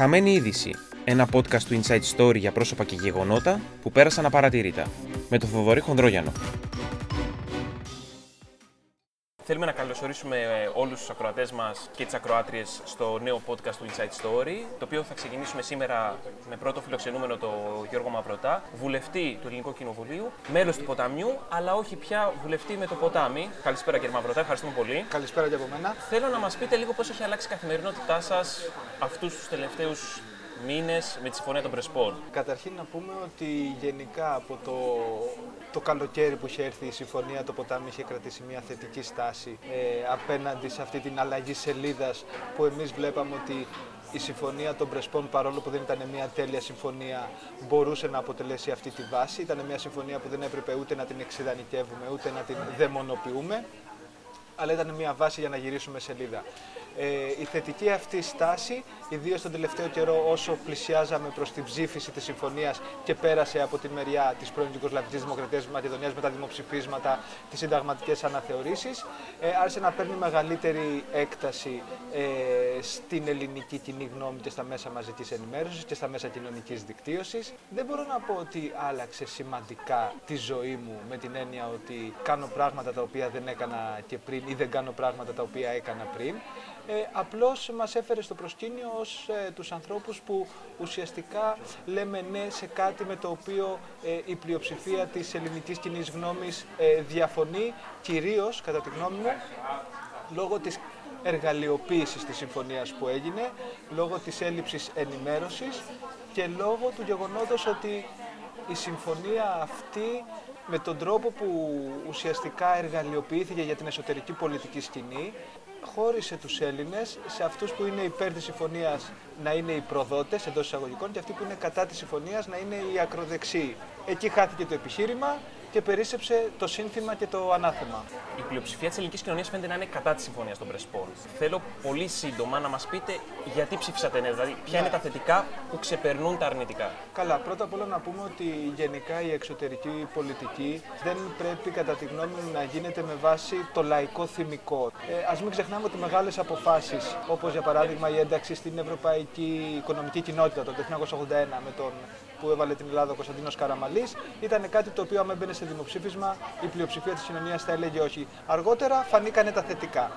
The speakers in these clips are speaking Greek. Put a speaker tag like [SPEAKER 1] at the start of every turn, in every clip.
[SPEAKER 1] Χαμένη είδηση. Ένα podcast του Inside Story για πρόσωπα και γεγονότα που πέρασαν απαρατήρητα. Με τον Θοδωρή Χονδρόγιανο. Θέλουμε να καλωσορίσουμε όλους τους ακροατές μας και τις ακροάτριες στο νέο podcast του Inside Story, το οποίο θα ξεκινήσουμε σήμερα με πρώτο φιλοξενούμενο τον Γιώργο Μαυρωτά, βουλευτή του Ελληνικού Κοινοβουλίου, μέλος του ποταμιού, αλλά όχι πια βουλευτή με το ποτάμι. Καλησπέρα κύριε Μαυρωτά, ευχαριστούμε πολύ.
[SPEAKER 2] Καλησπέρα και από μένα.
[SPEAKER 1] Θέλω να μας πείτε λίγο πώς έχει αλλάξει η καθημερινότητά σας αυτούς τους τελευταίους μήνες με τη Συμφωνία των Πρεσπών.
[SPEAKER 2] Καταρχήν να πούμε ότι γενικά από το, το καλοκαίρι που είχε έρθει η Συμφωνία το ποτάμι είχε κρατήσει μια θετική στάση ε, απέναντι σε αυτή την αλλαγή σελίδας που εμείς βλέπαμε ότι η συμφωνία των Πρεσπών, παρόλο που δεν ήταν μια τέλεια συμφωνία, μπορούσε να αποτελέσει αυτή τη βάση. Ήταν μια συμφωνία που δεν έπρεπε ούτε να την εξειδανικεύουμε, ούτε να την δαιμονοποιούμε, αλλά ήταν μια βάση για να γυρίσουμε σελίδα. Ε, η θετική αυτή στάση, ιδίως τον τελευταίο καιρό, όσο πλησιάζαμε προς την ψήφιση της συμφωνίας και πέρασε από τη μεριά της πρώην Ιουγκοσλαβικής Δημοκρατίας Μακεδονίας με τα δημοψηφίσματα, τις συνταγματικές αναθεωρήσεις, ε, άρχισε να παίρνει μεγαλύτερη έκταση ε, στην ελληνική κοινή γνώμη και στα μέσα μαζικής ενημέρωσης και στα μέσα κοινωνικής δικτύωσης. Δεν μπορώ να πω ότι άλλαξε σημαντικά τη ζωή μου με την έννοια ότι κάνω πράγματα τα οποία δεν έκανα και πριν ή δεν κάνω πράγματα τα οποία έκανα πριν ε, απλώς μας έφερε στο προσκήνιο ως ε, τους ανθρώπους που ουσιαστικά λέμε ναι σε κάτι με το οποίο ε, η πλειοψηφία της ελληνικής κοινής γνώμης ε, διαφωνεί, κυρίως κατά τη γνώμη μου, λόγω της εργαλειοποίησης της συμφωνίας που έγινε, λόγω της έλλειψης ενημέρωσης και λόγω του γεγονότος ότι η συμφωνία αυτή με τον τρόπο που ουσιαστικά εργαλειοποιήθηκε για την εσωτερική πολιτική σκηνή χώρισε τους Έλληνες σε αυτούς που είναι υπέρ της συμφωνίας να είναι οι προδότες εντός εισαγωγικών και αυτοί που είναι κατά της συμφωνίας να είναι οι ακροδεξιοί. Εκεί χάθηκε το επιχείρημα και περίσσεψε το σύνθημα και το ανάθεμα.
[SPEAKER 1] Η πλειοψηφία της ελληνικής κοινωνίας φαίνεται να είναι κατά τη συμφωνία των Πρεσπών. Θέλω πολύ σύντομα να μας πείτε γιατί ψήφισατε ναι, δηλαδή ποια είναι τα θετικά που ξεπερνούν τα αρνητικά.
[SPEAKER 2] Καλά, πρώτα απ' όλα να πούμε ότι γενικά η εξωτερική πολιτική δεν πρέπει κατά τη γνώμη μου να γίνεται με βάση το λαϊκό θυμικό. Ε, Α μην ξεχνάμε ότι μεγάλες αποφάσεις, όπως για παράδειγμα η ένταξη στην Ευρωπαϊκή Οικονομική Κοινότητα το 1981 με τον που έβαλε την Ελλάδα ο Κωνσταντίνος Καραμαλής, ήταν κάτι το οποίο, αν έμπαινε σε δημοψήφισμα, η πλειοψηφία της κοινωνίας θα έλεγε όχι. Αργότερα φανήκανε τα θετικά.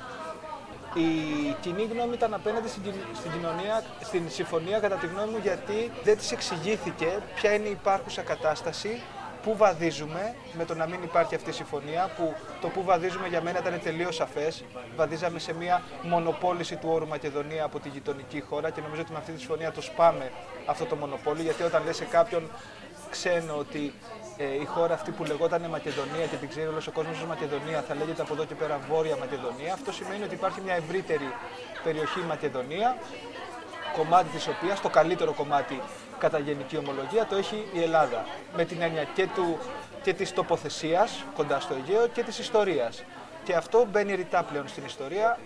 [SPEAKER 2] Η κοινή γνώμη ήταν απέναντι στην, κοινωνία, στην συμφωνία, κατά τη γνώμη μου, γιατί δεν της εξηγήθηκε ποια είναι η υπάρχουσα κατάσταση πού βαδίζουμε με το να μην υπάρχει αυτή η συμφωνία, που το πού βαδίζουμε για μένα ήταν τελείως σαφές. Βαδίζαμε σε μια μονοπόληση του όρου Μακεδονία από τη γειτονική χώρα και νομίζω ότι με αυτή τη συμφωνία το σπάμε αυτό το μονοπόλιο. Γιατί όταν λες σε κάποιον ξένο ότι ε, η χώρα αυτή που λεγόταν Μακεδονία και την ξέρει όλος ο κόσμος ως Μακεδονία θα λέγεται από εδώ και πέρα Βόρεια Μακεδονία, αυτό σημαίνει ότι υπάρχει μια ευρύτερη περιοχή Μακεδονία κομμάτι της οποίας, το καλύτερο κομμάτι κατά γενική ομολογία, το έχει η Ελλάδα. Με την έννοια και, του, και της τοποθεσίας κοντά στο Αιγαίο και της ιστορίας. Και αυτό μπαίνει ρητά πλέον στην ιστορία.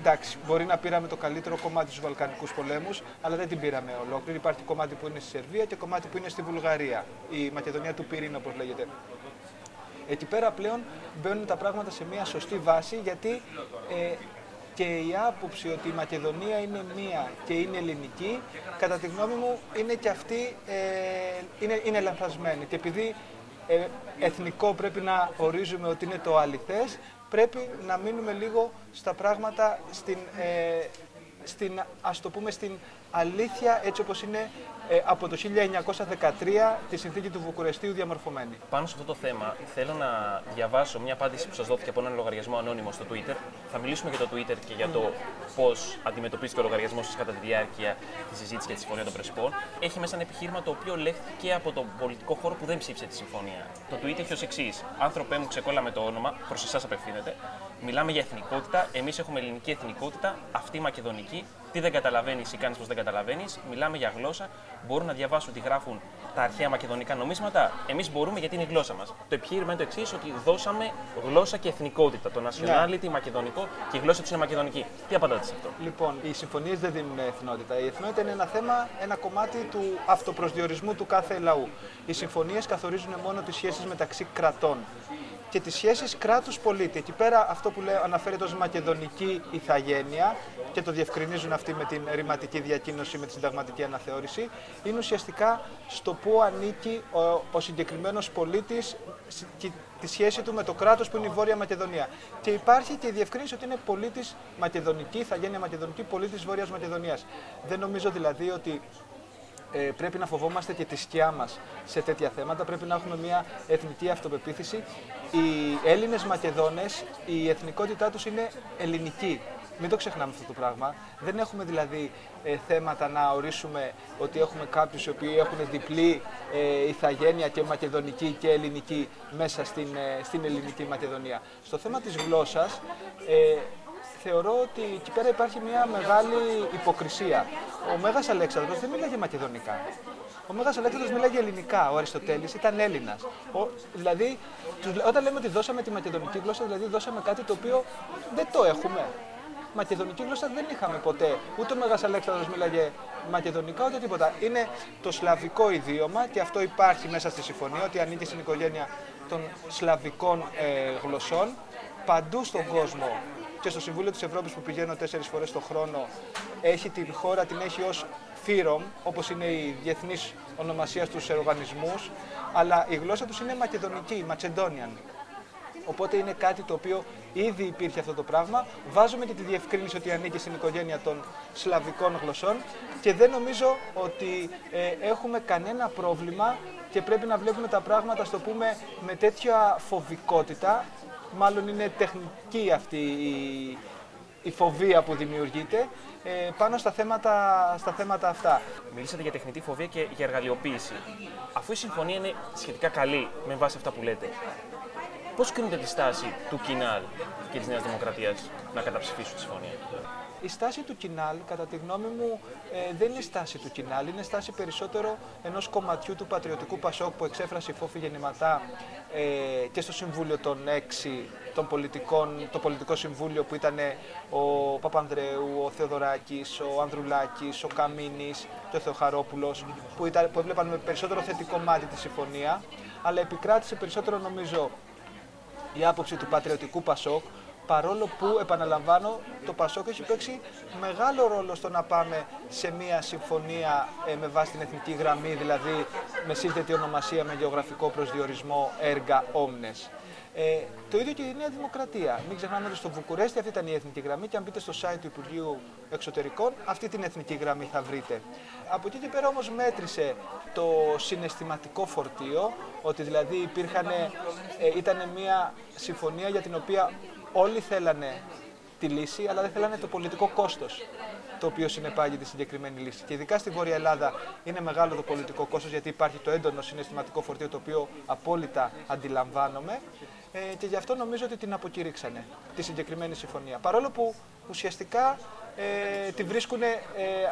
[SPEAKER 2] Εντάξει, μπορεί να πήραμε το καλύτερο κομμάτι στους Βαλκανικούς πολέμους, αλλά δεν την πήραμε ολόκληρη. Υπάρχει κομμάτι που είναι στη Σερβία και κομμάτι που είναι στη Βουλγαρία. Η Μακεδονία του Πυρήνα, όπως λέγεται. Εκεί πέρα πλέον μπαίνουν τα πράγματα σε μια σωστή βάση γιατί ε, και η άποψη ότι η Μακεδονία είναι μία και είναι ελληνική, κατά τη γνώμη μου είναι και αυτή ε, είναι, είναι λανθασμένη. Και επειδή ε, εθνικό πρέπει να ορίζουμε ότι είναι το αληθές, πρέπει να μείνουμε λίγο στα πράγματα στην, ε, στην, ας το πούμε, στην αλήθεια έτσι όπως είναι ε, από το 1913 τη συνθήκη του Βουκουρεστίου διαμορφωμένη.
[SPEAKER 1] Πάνω σε αυτό το θέμα θέλω να διαβάσω μια απάντηση που σας δόθηκε από έναν λογαριασμό ανώνυμο στο Twitter. Θα μιλήσουμε για το Twitter και για το πώς αντιμετωπίστηκε ο λογαριασμό σας κατά τη διάρκεια της συζήτησης για της Συμφωνίας των Πρεσπών. Έχει μέσα ένα επιχείρημα το οποίο λέχθηκε από τον πολιτικό χώρο που δεν ψήφισε τη συμφωνία. Το tweet έχει ως εξής. Άνθρωπέ μου ξεκόλα με το όνομα, προς εσάς απευθύνεται. Μιλάμε για εθνικότητα. Εμείς έχουμε ελληνική εθνικότητα, αυτή μακεδονική. Τι δεν καταλαβαίνεις ή κάνει πως δεν καταλαβαίνεις. Μιλάμε για γλώσσα. Μπορούν να διαβάσουν τι γράφουν τα αρχαία μακεδονικά νομίσματα. Εμείς μπορούμε γιατί είναι η γλώσσα μας. Το επιχείρημα είναι το εξής, ότι δώσαμε γλώσσα και εθνικότητα. Το nationality yeah. μακεδονικό και η γλώσσα τους είναι μακεδονική. Τι απαντάτε σε αυτό;
[SPEAKER 2] Λοιπόν, οι συμφωνίες δεν δίνουν εθνότητα. Η εθνότητα είναι ένα θέμα, ένα κομμάτι του αυτοπροσδιορισμού του κάθε λαού. Οι συμφωνίες καθορίζουν μόνο τις σχέσεις μεταξύ κρατών. Και τις σχέσεις κράτους-πολίτη. Εκεί πέρα αυτό που λέω, αναφέρεται ως μακεδονική ηθαγένεια και το διευκρινίζουν αυτοί με την ρηματική διακοίνωση, με τη συνταγματική αναθεώρηση, είναι ουσιαστικά στο πού ανήκει ο, ο συγκεκριμένος πολίτης και τη σχέση του με το κράτος που είναι η Βόρεια Μακεδονία. Και υπάρχει και η διευκρίνηση ότι είναι πολίτης μακεδονική, ηθαγένεια μακεδονική, πολίτης Βόρειας Μακεδονίας. Δεν νομίζω δηλαδή ότι ε, πρέπει να φοβόμαστε και τη σκιά μας σε τέτοια θέματα. Πρέπει να έχουμε μια εθνική αυτοπεποίθηση. Οι Έλληνες Μακεδόνες, η ηθικότητά τους είναι ελληνική. Μην το ξεχνάμε αυτό το πράγμα. Δεν έχουμε δηλαδή ε, θέματα να ορίσουμε ότι έχουμε κάποιους οι οποίοι έχουν διπλή ε, ηθαγένεια και μακεδονική και ελληνική μέσα στην, ε, στην ελληνική Μακεδονία. Στο θέμα της γλώσσας, ε, θεωρώ ότι εκεί πέρα υπάρχει μια μεγάλη υποκρισία. Ο Μέγας Αλέξανδρος δεν μίλαγε μακεδονικά. Ο Μέγας Αλέξανδρος μίλαγε ελληνικά. Ο Αριστοτέλης ήταν Έλληνας. Ο, δηλαδή, όταν λέμε ότι δώσαμε τη μακεδονική γλώσσα, δηλαδή δώσαμε κάτι το οποίο δεν το έχουμε. Μακεδονική γλώσσα δεν είχαμε ποτέ. Ούτε ο Μέγας Αλέξανδρος μίλαγε μακεδονικά, ούτε τίποτα. Είναι το σλαβικό ιδίωμα και αυτό υπάρχει μέσα στη συμφωνία, ότι ανήκει στην οικογένεια των σλαβικών ε, γλωσσών. Παντού στον κόσμο και στο Συμβούλιο της Ευρώπης που πηγαίνω τέσσερις φορές το χρόνο έχει την χώρα, την έχει ως φύρομ, όπως είναι η διεθνής ονομασία στους οργανισμούς, αλλά η γλώσσα τους είναι μακεδονική, Macedonian. Οπότε είναι κάτι το οποίο ήδη υπήρχε αυτό το πράγμα. Βάζουμε και τη διευκρίνηση ότι ανήκει στην οικογένεια των σλαβικών γλωσσών και δεν νομίζω ότι ε, έχουμε κανένα πρόβλημα και πρέπει να βλέπουμε τα πράγματα, στο πούμε, με τέτοια φοβικότητα μάλλον είναι τεχνική αυτή η, η φοβία που δημιουργείται ε, πάνω στα θέματα, στα θέματα αυτά.
[SPEAKER 1] Μιλήσατε για τεχνητή φοβία και για εργαλειοποίηση. Αφού η συμφωνία είναι σχετικά καλή με βάση αυτά που λέτε, πώς κρίνετε τη στάση του Κινάλ και της Νέας Δημοκρατίας να καταψηφίσουν τη συμφωνία;
[SPEAKER 2] Η στάση του Κινάλ, κατά τη γνώμη μου, ε, δεν είναι στάση του Κινάλ, είναι στάση περισσότερο ενός κομματιού του πατριωτικού Πασόκ που εξέφρασε η Φόφη γεννηματά ε, και στο Συμβούλιο των έξι των πολιτικών, το πολιτικό συμβούλιο που ήταν ο Παπανδρέου, ο Θεοδωράκης, ο Ανδρουλάκης, ο Καμίνης και ο Θεοχαρόπουλος που, ήταν, που έβλεπαν με περισσότερο θετικό μάτι τη συμφωνία αλλά επικράτησε περισσότερο νομίζω η άποψη του πατριωτικού Πασόκ παρόλο που, επαναλαμβάνω, το Πασόκ έχει παίξει μεγάλο ρόλο στο να πάμε σε μια συμφωνία ε, με βάση την εθνική γραμμή, δηλαδή με σύνθετη ονομασία, με γεωγραφικό προσδιορισμό έργα όμνες. Ε, το ίδιο και η Νέα Δημοκρατία. Μην ξεχνάμε ότι στο Βουκουρέστι αυτή ήταν η εθνική γραμμή και αν μπείτε στο site του Υπουργείου Εξωτερικών, αυτή την εθνική γραμμή θα βρείτε. Από εκεί και πέρα όμως μέτρησε το συναισθηματικό φορτίο, ότι δηλαδή υπήρχαν, ε, ήταν μια συμφωνία για την οποία όλοι θέλανε τη λύση, αλλά δεν θέλανε το πολιτικό κόστος το οποίο συνεπάγει τη συγκεκριμένη λύση. Και ειδικά στη Βόρεια Ελλάδα είναι μεγάλο το πολιτικό κόστος, γιατί υπάρχει το έντονο συναισθηματικό φορτίο το οποίο απόλυτα αντιλαμβάνομαι. Ε, και γι' αυτό νομίζω ότι την αποκηρύξανε τη συγκεκριμένη συμφωνία. Παρόλο που ουσιαστικά ε, τη βρίσκουν, ε,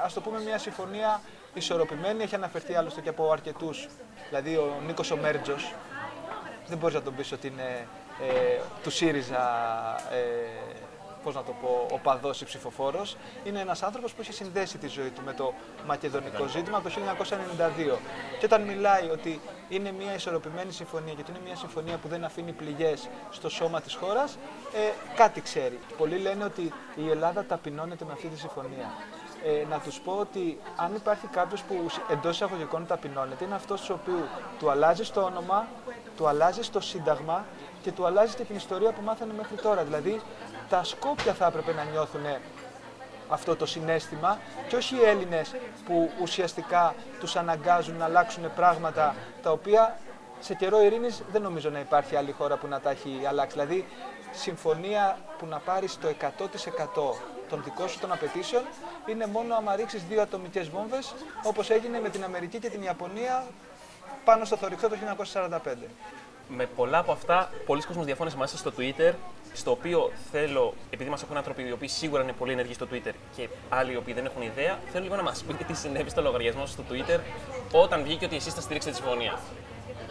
[SPEAKER 2] ας το πούμε, μια συμφωνία ισορροπημένη. Έχει αναφερθεί άλλωστε και από αρκετούς. Δηλαδή ο Νίκος Ομέρτζος, δεν μπορείς να τον πεις ότι είναι ε, του ΣΥΡΙΖΑ, ε, πώς να το πω, οπαδός ή ψηφοφόρος. Είναι ένας άνθρωπος που έχει συνδέσει τη ζωή του με το μακεδονικό ζήτημα από το 1992. Και όταν μιλάει ότι είναι μια ισορροπημένη συμφωνία και ότι είναι μια συμφωνία που δεν αφήνει πληγές στο σώμα της χώρας, ε, κάτι ξέρει. Πολλοί λένε ότι η Ελλάδα ταπεινώνεται με αυτή τη συμφωνία. Ε, να τους πω ότι αν υπάρχει κάποιος που εντός εισαγωγικών ταπεινώνεται, είναι αυτός του οποίου του αλλάζει το όνομα, του αλλάζει το σύνταγμα και του αλλάζει και την ιστορία που μάθανε μέχρι τώρα. Δηλαδή, τα Σκόπια θα έπρεπε να νιώθουν αυτό το συνέστημα και όχι οι Έλληνες που ουσιαστικά τους αναγκάζουν να αλλάξουν πράγματα τα οποία σε καιρό ειρήνης δεν νομίζω να υπάρχει άλλη χώρα που να τα έχει αλλάξει. Δηλαδή, συμφωνία που να πάρεις το 100% των δικών σου των απαιτήσεων είναι μόνο άμα ρίξεις δύο ατομικές βόμβες όπως έγινε με την Αμερική και την Ιαπωνία πάνω στο θωρηκτό το 1945
[SPEAKER 1] με πολλά από αυτά, πολλοί κόσμοι διαφώνησαν μαζί στο Twitter, στο οποίο θέλω, επειδή μας έχουν άνθρωποι οι οποίοι σίγουρα είναι πολύ ενεργοί στο Twitter και άλλοι οι οποίοι δεν έχουν ιδέα, θέλω λίγο να μας πείτε τι συνέβη στο λογαριασμό στο Twitter όταν βγήκε ότι εσείς θα στηρίξετε τη συμφωνία.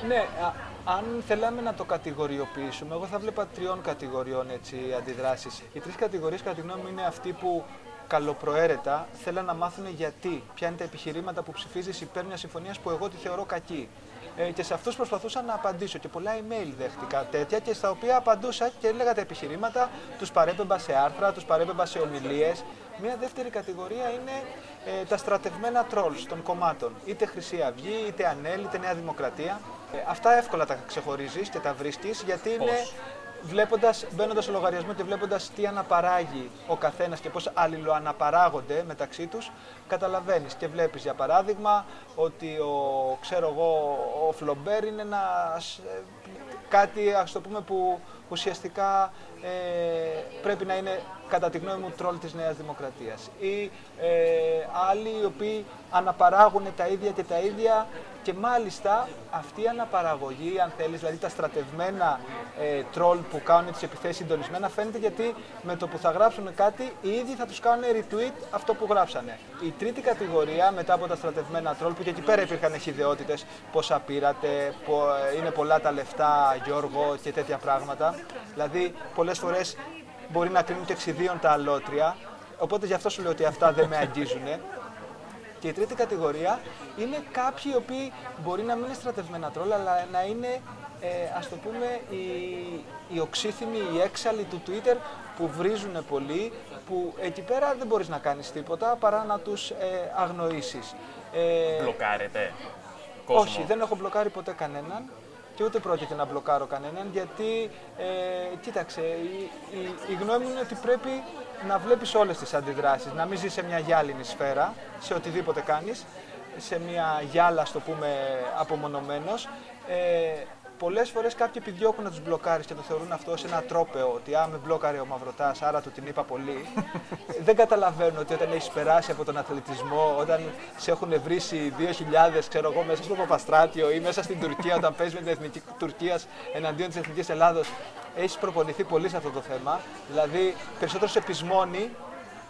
[SPEAKER 2] Ναι, α, αν θέλαμε να το κατηγοριοποιήσουμε, εγώ θα βλέπα τριών κατηγοριών έτσι, αντιδράσεις. Οι τρεις κατηγορίες κατά τη γνώμη μου είναι αυτοί που καλοπροαίρετα θέλαν να μάθουν γιατί, ποια είναι τα επιχειρήματα που ψηφίζεις υπέρ μιας συμφωνίας που εγώ τη θεωρώ κακή. Ε, και σε αυτούς προσπαθούσα να απαντήσω και πολλά email δέχτηκα τέτοια και στα οποία απαντούσα και έλεγα τα επιχειρήματα, τους παρέπεμπα σε άρθρα, τους παρέπεμπα σε ομιλίες. Μία δεύτερη κατηγορία είναι ε, τα στρατευμένα trolls των κομμάτων. Είτε Χρυσή Αυγή, είτε Ανέλ, είτε Νέα Δημοκρατία. Ε, αυτά εύκολα τα ξεχωρίζεις και τα βρίσκεις γιατί είναι βλέποντας, μπαίνοντας στο λογαριασμό και βλέποντας τι αναπαράγει ο καθένας και πώς αλληλοαναπαράγονται μεταξύ τους, καταλαβαίνεις και βλέπεις για παράδειγμα ότι ο, ξέρω εγώ, ο Φλομπέρ είναι ένας, ε, κάτι ας το πούμε που ουσιαστικά ε, πρέπει να είναι κατά τη γνώμη μου τρόλ της Νέας Δημοκρατίας ή ε, άλλοι οι οποίοι αναπαράγουν τα ίδια και τα ίδια και μάλιστα αυτή η αναπαραγωγή, αν θέλεις, δηλαδή τα στρατευμένα ε, τρόλ που κάνουν τις επιθέσεις συντονισμένα φαίνεται γιατί με το που θα γράψουν κάτι οι ίδιοι θα τους κάνουν retweet αυτό που γράψανε. Η τρίτη κατηγορία μετά από τα στρατευμένα τρόλ που και εκεί πέρα υπήρχαν εχειδαιότητες, πόσα πήρατε, πο, είναι πολλά τα λεφτά Γιώργο και τέτοια πράγματα. Δηλαδή πολλές φορές μπορεί να κρίνουν και εξιδίων τα αλότρια. Οπότε γι' αυτό σου λέω ότι αυτά δεν με αγγίζουν. Και η τρίτη κατηγορία είναι κάποιοι οι οποίοι μπορεί να μην είναι στρατευμένα τρόλ, αλλά να είναι, ε, ας το πούμε, οι, οι οξύθυμοι, οι έξαλλοι του Twitter που βρίζουν πολύ, που εκεί πέρα δεν μπορείς να κάνεις τίποτα παρά να τους ε, αγνοήσεις.
[SPEAKER 1] Ε, Μπλοκάρετε
[SPEAKER 2] Όχι, δεν έχω μπλοκάρει ποτέ κανέναν και ούτε πρόκειται να μπλοκάρω κανέναν γιατί, ε, κοίταξε, η, η, η γνώμη μου είναι ότι πρέπει να βλέπεις όλες τις αντιδράσεις, να μην ζεις σε μια γυάλινη σφαίρα, σε οτιδήποτε κάνεις, σε μια γυάλα, στο πούμε, απομονωμένος. Ε, Πολλές φορές κάποιοι επιδιώκουν να τους μπλοκάρεις και το θεωρούν αυτό ως ένα τρόπεο. Ότι α, με μπλόκαρε ο Μαυρωτά, άρα του την είπα πολύ. δεν καταλαβαίνω ότι όταν έχεις περάσει από τον αθλητισμό, όταν σε έχουν βρήσει 2.000, ξέρω εγώ, μέσα στο Παπαστράτιο ή μέσα στην Τουρκία, όταν παίζεις με την εθνική Τουρκίας εναντίον της εθνικής Ελλάδος, έχεις προπονηθεί πολύ σε αυτό το θέμα. Δηλαδή, περισσότερο σε πεισμώνει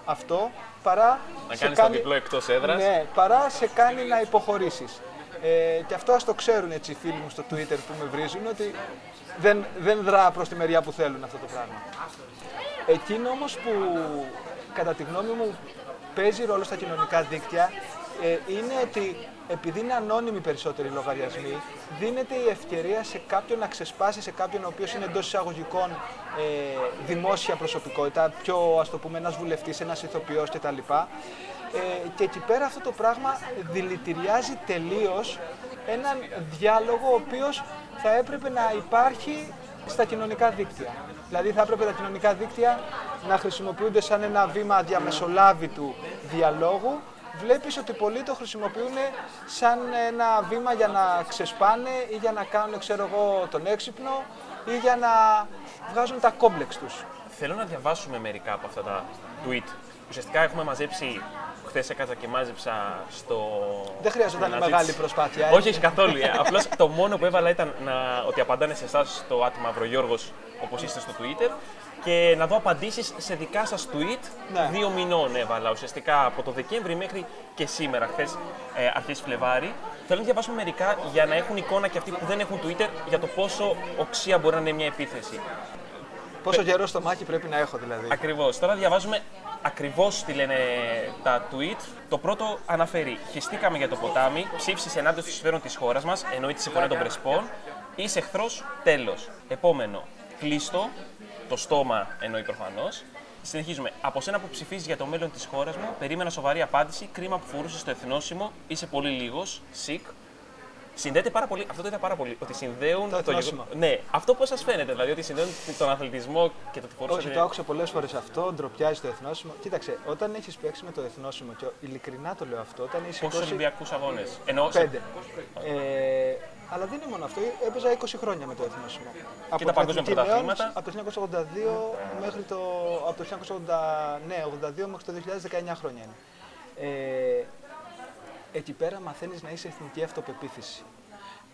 [SPEAKER 2] αυτό παρά.
[SPEAKER 1] Να κάνεις το διπλό εκτός έδρας.
[SPEAKER 2] Ναι, παρά σε κάνει να υποχωρήσεις. Ε, και αυτό ας το ξέρουν έτσι οι φίλοι μου στο Twitter που με βρίζουν, ότι δεν, δεν δρά προς τη μεριά που θέλουν αυτό το πράγμα. Εκείνο όμως που κατά τη γνώμη μου παίζει ρόλο στα κοινωνικά δίκτυα ε, είναι ότι επειδή είναι ανώνυμοι περισσότεροι λογαριασμοί, δίνεται η ευκαιρία σε κάποιον να ξεσπάσει σε κάποιον ο οποίος είναι εντός εισαγωγικών ε, δημόσια προσωπικότητα, πιο ας το πούμε ένας βουλευτής, ένας ηθοποιός κτλ. Ε, και εκεί πέρα αυτό το πράγμα δηλητηριάζει τελείως έναν διάλογο ο οποίος θα έπρεπε να υπάρχει στα κοινωνικά δίκτυα. Δηλαδή θα έπρεπε τα κοινωνικά δίκτυα να χρησιμοποιούνται σαν ένα βήμα διαμεσολάβητου διαλόγου. Βλέπεις ότι πολλοί το χρησιμοποιούν σαν ένα βήμα για να ξεσπάνε ή για να κάνουν ξέρω εγώ, τον έξυπνο ή για να βγάζουν τα κόμπλεξ τους.
[SPEAKER 1] Θέλω να διαβάσουμε μερικά από αυτά τα tweet. Ουσιαστικά έχουμε μαζέψει χθες έκανα και μάζεψα στο.
[SPEAKER 2] Δεν χρειαζόταν μεγάλη προσπάθεια.
[SPEAKER 1] Όχι, όχι καθόλου. Ε. Απλώς το μόνο που έβαλα ήταν να... ότι απαντάνε σε εσάς στο άτομα Μαυρογιώργο όπως είστε στο Twitter και να δω απαντήσεις σε δικά σας tweet ναι. δύο μηνών έβαλα ουσιαστικά από το Δεκέμβρη μέχρι και σήμερα, χθες ε, αρχέ Φλεβάρι. Θέλω να διαβάσουμε μερικά για να έχουν εικόνα και αυτοί που δεν έχουν Twitter για το πόσο οξία μπορεί να είναι μια επίθεση.
[SPEAKER 2] Πόσο καιρό στο μάχη πρέπει να έχω δηλαδή.
[SPEAKER 1] Ακριβώς. Τώρα διαβάζουμε ακριβώς τι λένε τα tweet. Το πρώτο αναφέρει: Χιστήκαμε για το ποτάμι, ψήφισε ενάντια στο συμφέρον της χώρας μας, εννοεί τη συμφωνία των Πρεσπών. Είσαι εχθρός, τέλος. Επόμενο, κλείστο, το στόμα εννοεί προφανώς. Συνεχίζουμε. Από σένα που ψηφίζεις για το μέλλον της χώρας μου, περίμενα σοβαρή απάντηση. Κρίμα που φορούσες το εθνόσημο. Είσαι πολύ λίγος. Σικ. Συνδέεται πάρα πολύ, αυτό το είδα πάρα πολύ, ότι συνδέουν
[SPEAKER 2] το, το
[SPEAKER 1] Ναι, αυτό πώς σας φαίνεται, δηλαδή ότι συνδέουν τον αθλητισμό και το τι φορούσε.
[SPEAKER 2] Όχι, το άκουσα πολλές φορές αυτό, ντροπιάζει το εθνόσημο. Κοίταξε, όταν έχεις παίξει με το εθνόσημο, και ειλικρινά το λέω αυτό, όταν έχει.
[SPEAKER 1] Πόσους Ολυμπιακούς αγώνες;
[SPEAKER 2] Ενώ. Πέντε. Ε, αλλά δεν είναι μόνο αυτό, έπαιζα 20 χρόνια με το εθνόσημο.
[SPEAKER 1] Και από τα παγκόσμια πρωταθλήματα.
[SPEAKER 2] Από το 1982 μέχρι το. Από το 1980, ναι, 82 μέχρι το 2019 χρόνια είναι. Ε, εκεί πέρα μαθαίνεις να είσαι εθνική αυτοπεποίθηση.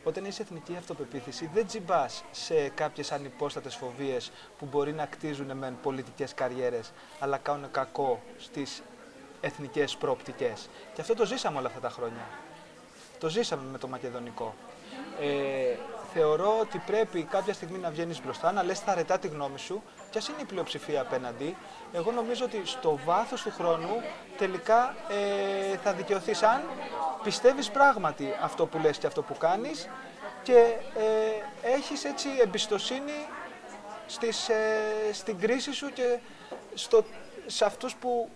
[SPEAKER 2] Όταν είσαι εθνική αυτοπεποίθηση, δεν τζιμπάς σε κάποιες ανυπόστατες φοβίες που μπορεί να κτίζουν με πολιτικές καριέρες, αλλά κάνουν κακό στις εθνικές προοπτικές. Και αυτό το ζήσαμε όλα αυτά τα χρόνια. Το ζήσαμε με το μακεδονικό. Ε, θεωρώ ότι πρέπει κάποια στιγμή να βγαίνεις μπροστά, να λες τα αρετά τη γνώμη σου, και ας είναι η πλειοψηφία απέναντι. Εγώ νομίζω ότι στο βάθος του χρόνου τελικά ε, θα δικαιωθείς αν πιστεύεις πράγματι αυτό που λες και αυτό που κάνεις και ε, έχεις έτσι εμπιστοσύνη στις, ε, στην κρίση σου και στο, σε αυτούς που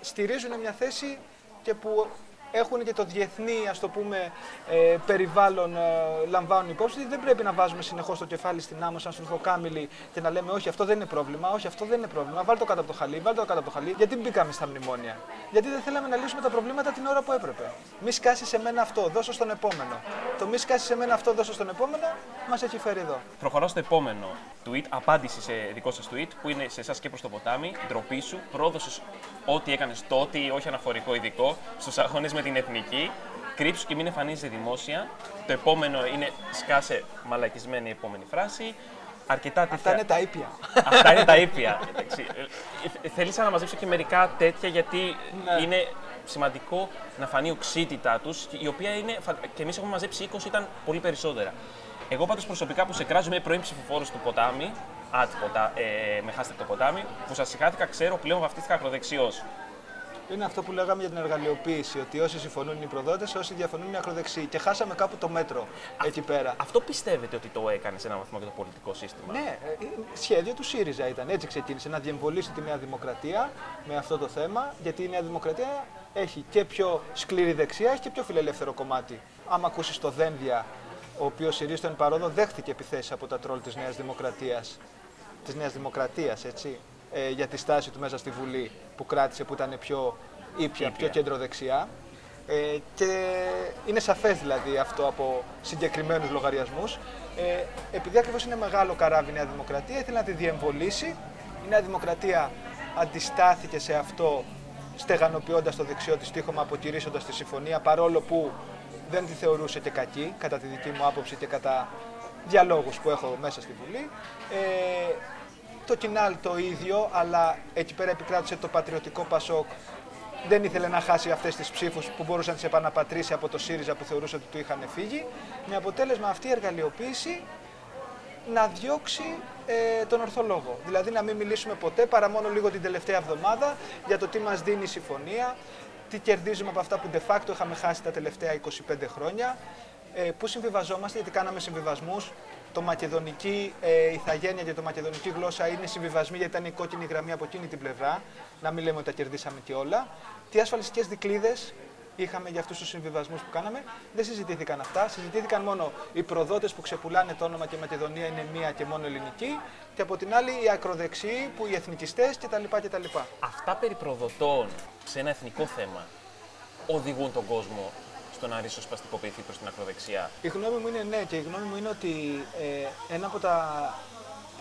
[SPEAKER 2] στηρίζουν μια θέση και που έχουν και το διεθνή ας το πούμε, ε, περιβάλλον ε, λαμβάνουν υπόψη. Δεν πρέπει να βάζουμε συνεχώς το κεφάλι στην άμμο σαν στο κάμιλι και να λέμε Όχι, αυτό δεν είναι πρόβλημα, Όχι, αυτό δεν είναι πρόβλημα. Βάλτε το κάτω από το χαλί, βάλτε το κάτω από το χαλί. Γιατί μπήκαμε στα μνημόνια; Γιατί δεν θέλαμε να λύσουμε τα προβλήματα την ώρα που έπρεπε. Μη σκάσεις σε μένα αυτό, δώσω στον επόμενο. Το μη σκάσεις σε μένα αυτό, δώσω στον επόμενο, μας έχει φέρει εδώ.
[SPEAKER 1] Προχωράω στο επόμενο tweet, απάντηση σε δικό σας tweet που είναι σε εσάς και προς το ποτάμι. Ντροπή σου, πρόδωσες ό,τι έκανες τότε, όχι αναφορικό ειδικό, στους αγώνες με την εθνική. Κρύψου και μην εμφανίζεσαι δημόσια. Το επόμενο είναι σκάσε μαλακισμένη η επόμενη φράση. Αρκετά τέτοια...
[SPEAKER 2] Αυτά είναι τα ήπια.
[SPEAKER 1] Αυτά είναι τα ήπια. Ε, θέλησα να μαζέψω και μερικά τέτοια γιατί ναι. είναι σημαντικό να φανεί οξύτητά τους, η οποία είναι. και εμείς έχουμε μαζέψει 20, ήταν πολύ περισσότερα. Εγώ πάντως προσωπικά που σε κράζω με πρώην ψηφοφόρος του ποτάμι, άτυπο, ε, με χάστε το ποτάμι, που σας συγχάθηκα, ξέρω πλέον βαφτίστηκα ακροδεξιός.
[SPEAKER 2] Είναι αυτό που λέγαμε για την εργαλειοποίηση. Ότι όσοι συμφωνούν είναι οι προδότες, όσοι διαφωνούν είναι οι ακροδεξιοί. Και χάσαμε κάπου το μέτρο Α, εκεί πέρα.
[SPEAKER 1] Αυτό πιστεύετε ότι το έκανε σε ένα βαθμό και το πολιτικό σύστημα;
[SPEAKER 2] Ναι, ε, σχέδιο του ΣΥΡΙΖΑ ήταν. Έτσι ξεκίνησε να διεμβολήσει τη Νέα Δημοκρατία με αυτό το θέμα. Γιατί η Νέα Δημοκρατία έχει και πιο σκληρή δεξιά, έχει και πιο φιλελεύθερο κομμάτι. Άμα ακούσεις το Δένδια, ο οποίος ΣΥΡΙΖΑ εν παρόδο δέχτηκε επιθέσεις από τα τρόλ της Νέας Δημοκρατίας. Της Νέας Δημοκρατίας, έτσι ε, για τη στάση του μέσα στη Βουλή που κράτησε, που ήταν πιο ήπια, πιο κεντροδεξιά. Ε, και είναι σαφές δηλαδή αυτό από συγκεκριμένους λογαριασμούς. Ε, επειδή ακριβώς είναι μεγάλο καράβι η Νέα Δημοκρατία, ήθελε να τη διεμβολήσει. Η Νέα Δημοκρατία αντιστάθηκε σε αυτό στεγανοποιώντας το δεξιό της τείχομα, αποκηρύσσοντας τη συμφωνία, παρόλο που δεν τη θεωρούσε και κακή, κατά τη δική μου άποψη και κατά διαλόγους που έχω μέσα στη Βουλή. Ε, το Κινάλ το ίδιο, αλλά εκεί πέρα επικράτησε το πατριωτικό Πασόκ. Δεν ήθελε να χάσει αυτές τις ψήφους που μπορούσε να τις επαναπατρίσει από το ΣΥΡΙΖΑ που θεωρούσε ότι του είχαν φύγει. Με αποτέλεσμα αυτή η εργαλειοποίηση να διώξει ε, τον ορθολόγο. Δηλαδή να μην μιλήσουμε ποτέ παρά μόνο λίγο την τελευταία εβδομάδα για το τι μας δίνει η συμφωνία, τι κερδίζουμε από αυτά που de facto είχαμε χάσει τα τελευταία 25 χρόνια, ε, πού συμβιβαζόμαστε, γιατί κάναμε συμβιβασμούς το μακεδονική ε, ηθαγένεια και το μακεδονική γλώσσα είναι συμβιβασμοί γιατί ήταν η κόκκινη γραμμή από εκείνη την πλευρά. Να μην λέμε ότι τα κερδίσαμε και όλα. Τι ασφαλιστικές δικλείδε είχαμε για αυτούς τους συμβιβασμούς που κάναμε. Δεν συζητήθηκαν αυτά. Συζητήθηκαν μόνο οι προδότες που ξεπουλάνε το όνομα και η Μακεδονία είναι μία και μόνο ελληνική. Και από την άλλη οι ακροδεξιοί που οι εθνικιστές κτλ. κτλ.
[SPEAKER 1] Αυτά περί προδοτών σε ένα εθνικό θέμα οδηγούν τον κόσμο στο να ριζοσπαστικοποιηθεί προς την ακροδεξιά.
[SPEAKER 2] Η γνώμη μου είναι ναι και η γνώμη μου είναι ότι ε, ένα από τα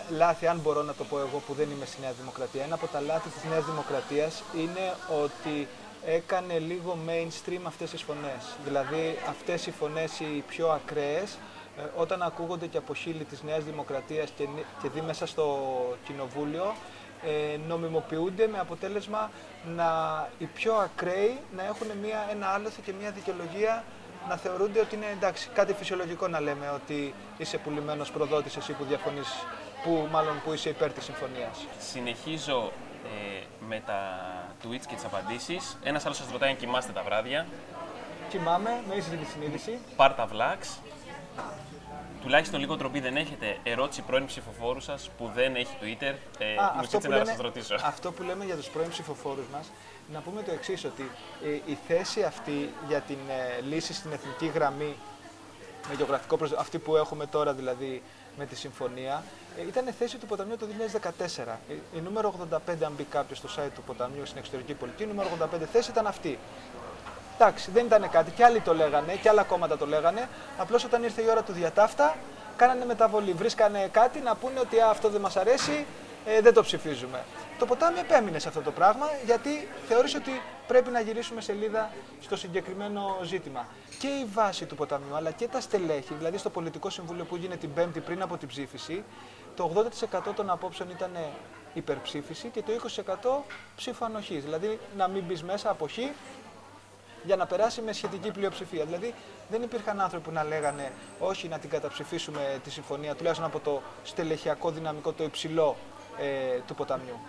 [SPEAKER 2] λάθη, αν μπορώ να το πω εγώ που δεν είμαι στη Νέα Δημοκρατία, ένα από τα λάθη της Νέας Δημοκρατίας είναι ότι έκανε λίγο mainstream αυτές τις φωνές. Δηλαδή αυτές οι φωνές οι πιο ακραίες ε, όταν ακούγονται και από χείλη της Νέας Δημοκρατίας και, και δει μέσα στο κοινοβούλιο ε, νομιμοποιούνται με αποτέλεσμα να οι πιο ακραίοι να έχουν μια, ένα άλοθη και μια δικαιολογία να θεωρούνται ότι είναι εντάξει, κάτι φυσιολογικό να λέμε ότι είσαι πουλημένος προδότης εσύ που διαφωνείς, που μάλλον που είσαι υπέρ της συμφωνίας.
[SPEAKER 1] Συνεχίζω ε, με τα tweets και τις απαντήσεις. Ένας άλλος σας ρωτάει αν κοιμάστε τα βράδια.
[SPEAKER 2] Κοιμάμαι, με ήσυχη τη συνείδηση.
[SPEAKER 1] Πάρτα βλάξ τουλάχιστον λίγο τροπή δεν έχετε ερώτηση πρώην ψηφοφόρου σας που δεν έχει Twitter. Ε, Α, αυτό, που λέμε, σας ρωτήσω.
[SPEAKER 2] αυτό που λέμε για τους πρώην ψηφοφόρους μας, να πούμε το εξής, ότι ε, η θέση αυτή για την ε, λύση στην εθνική γραμμή με γεωγραφικό προσ... αυτή που έχουμε τώρα δηλαδή με τη συμφωνία, ε, ήταν θέση του ποταμιού το 2014. Η, η νούμερο 85, αν μπει κάποιος στο site του ποταμιού στην εξωτερική πολιτική, η νούμερο 85 θέση ήταν αυτή. Εντάξει, δεν ήταν κάτι. Και άλλοι το λέγανε, και άλλα κόμματα το λέγανε. Απλώς όταν ήρθε η ώρα του διατάφτα, κάνανε μεταβολή. Βρίσκανε κάτι να πούνε ότι αυτό δεν μας αρέσει, ε, δεν το ψηφίζουμε. Το ποτάμι επέμεινε σε αυτό το πράγμα γιατί θεώρησε ότι πρέπει να γυρίσουμε σελίδα στο συγκεκριμένο ζήτημα. Και η βάση του ποταμιού αλλά και τα στελέχη, δηλαδή στο πολιτικό συμβούλιο που έγινε την Πέμπτη πριν από την ψήφιση, το 80% των απόψεων ήταν υπερψήφιση και το 20% ψήφο ανοχή. Δηλαδή να μην μπεις μέσα αποχή για να περάσει με σχετική πλειοψηφία. Δηλαδή δεν υπήρχαν άνθρωποι που να λέγανε όχι να την καταψηφίσουμε τη συμφωνία, τουλάχιστον από το στελεχειακό δυναμικό το υψηλό ε, του ποταμιού.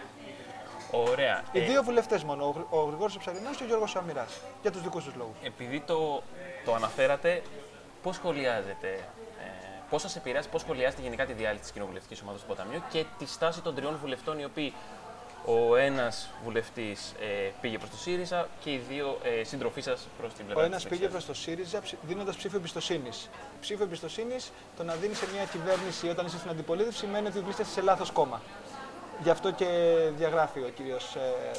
[SPEAKER 1] Ωραία.
[SPEAKER 2] Οι
[SPEAKER 1] Ε,
[SPEAKER 2] δύο βουλευτές μόνο, ο, Γρ- ο Γρηγόρης Ψαρινός και ο Γιώργος Σαμυράς, για τους δικούς τους λόγους.
[SPEAKER 1] Επειδή το, το αναφέρατε, πώς σχολιάζετε, ε, πώς σας επηρεάζει, πώς σχολιάζετε γενικά τη διάλυση της κοινοβουλευτικής ομάδας του Ποταμιού και τη στάση των τριών βουλευτών, οι οποίοι ο ένας βουλευτής ε, πήγε προς το ΣΥΡΙΖΑ και οι δύο ε, σύντροφοί σας προς την πλευρά
[SPEAKER 2] Ο ένας
[SPEAKER 1] της
[SPEAKER 2] πήγε
[SPEAKER 1] δεξιάς.
[SPEAKER 2] προς το ΣΥΡΙΖΑ δίνοντας ψήφο εμπιστοσύνης. Ψήφο εμπιστοσύνης το να δίνεις σε μια κυβέρνηση όταν είσαι στην αντιπολίτευση σημαίνει ότι βρίσκεσαι σε λάθος κόμμα. Γι' αυτό και διαγράφει ο κύριος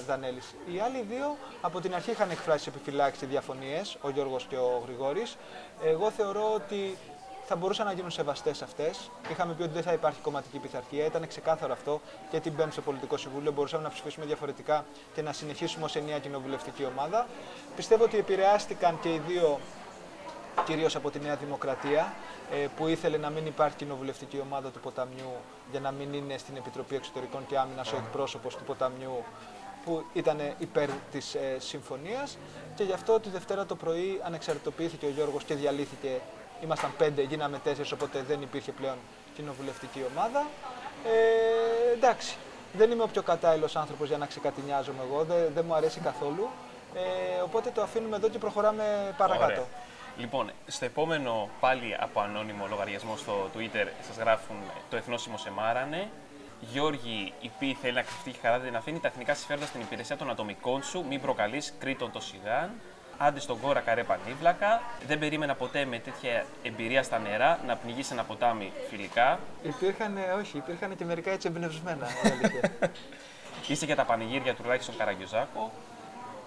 [SPEAKER 2] Δανέλης. Οι άλλοι δύο από την αρχή είχαν εκφράσει επιφυλάξεις και διαφωνίες, ο Γιώργος και ο Γρηγόρης. Εγώ θεωρώ ότι θα μπορούσαν να γίνουν σεβαστές αυτές. Είχαμε πει ότι δεν θα υπάρχει κομματική πειθαρχία. Ήταν ξεκάθαρο αυτό και την Πέμπτη στο Πολιτικό Συμβούλιο. Μπορούσαμε να ψηφίσουμε διαφορετικά και να συνεχίσουμε ως ενιαία κοινοβουλευτική ομάδα. Πιστεύω ότι επηρεάστηκαν και οι δύο κυρίως από τη Νέα Δημοκρατία, ε, που ήθελε να μην υπάρχει κοινοβουλευτική ομάδα του Ποταμιού για να μην είναι στην Επιτροπή Εξωτερικών και Άμυνας ο εκπρόσωπος του Ποταμιού που ήταν υπέρ της ε, συμφωνίας. Και γι' αυτό τη Δευτέρα το πρωί ανεξαρτητοποιήθηκε ο Γιώργος και διαλύθηκε. Ήμασταν πέντε, γίναμε τέσσερις, οπότε δεν υπήρχε πλέον κοινοβουλευτική ομάδα. Ε, εντάξει, δεν είμαι ο πιο κατάλληλος άνθρωπος για να ξεκατηνιάζομαι εγώ, δεν, δεν μου αρέσει καθόλου. Ε, οπότε το αφήνουμε εδώ και προχωράμε παρακάτω.
[SPEAKER 1] Ωραία. Λοιπόν, στο επόμενο πάλι από ανώνυμο λογαριασμό στο Twitter σας γράφουν το εθνόσημο σε μάρανε. Γιώργη, η ποιη θέλει να κρυφτεί και χαράται να αφήνει τα εθνικά συμφέροντα στην υπηρεσία των ατομικών σου, μην προκαλείς Κρήτον το σιγάν. Άντε στον κόρα καρέ πανίβλακα. Δεν περίμενα ποτέ με τέτοια εμπειρία στα νερά να πνιγείς σε ένα ποτάμι φιλικά.
[SPEAKER 2] Υπήρχαν, όχι, υπήρχαν και μερικά έτσι εμπνευσμένα. η αλήθεια.
[SPEAKER 1] Είσαι για τα πανηγύρια τουλάχιστον Καραγκιόζάκο.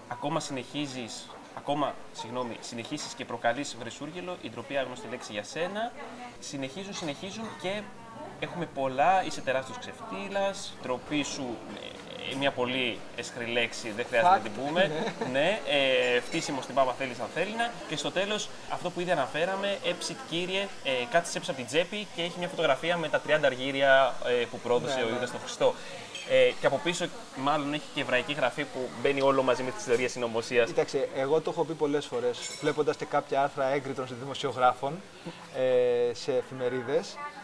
[SPEAKER 1] Ακόμα συνεχίζεις, ακόμα, συγγνώμη, συνεχίσεις και προκαλείς βρεσούργελο, η ντροπή άγνωστη λέξη για σένα. Συνεχίζουν, συνεχίζουν και έχουμε πολλά, είσαι τεράστιος ξεφτύλας, ντροπή σου, ε, μια πολύ εσχρή λέξη, δεν χρειάζεται να
[SPEAKER 2] Fact,
[SPEAKER 1] την πούμε. ναι, ε, φτύσιμο στην πάπα θέλεις αν θέλει να. Και στο τέλος, αυτό που ήδη αναφέραμε, έψιτ κύριε, ε, κάτσε έψα από την τσέπη και έχει μια φωτογραφία με τα 30 αργύρια ε, που πρόδωσε
[SPEAKER 2] Ναι,
[SPEAKER 1] ο
[SPEAKER 2] ναι.
[SPEAKER 1] Ιούδας στον Χριστό. Ε, και από πίσω, μάλλον έχει και εβραϊκή γραφή που μπαίνει όλο μαζί με τις θεωρίες συνωμοσίας.
[SPEAKER 2] Κοίταξε, εγώ το έχω πει πολλές φορές, βλέποντας και κάποια άρθρα έγκριτων δημοσιογράφων ε, σε εφημερίδες που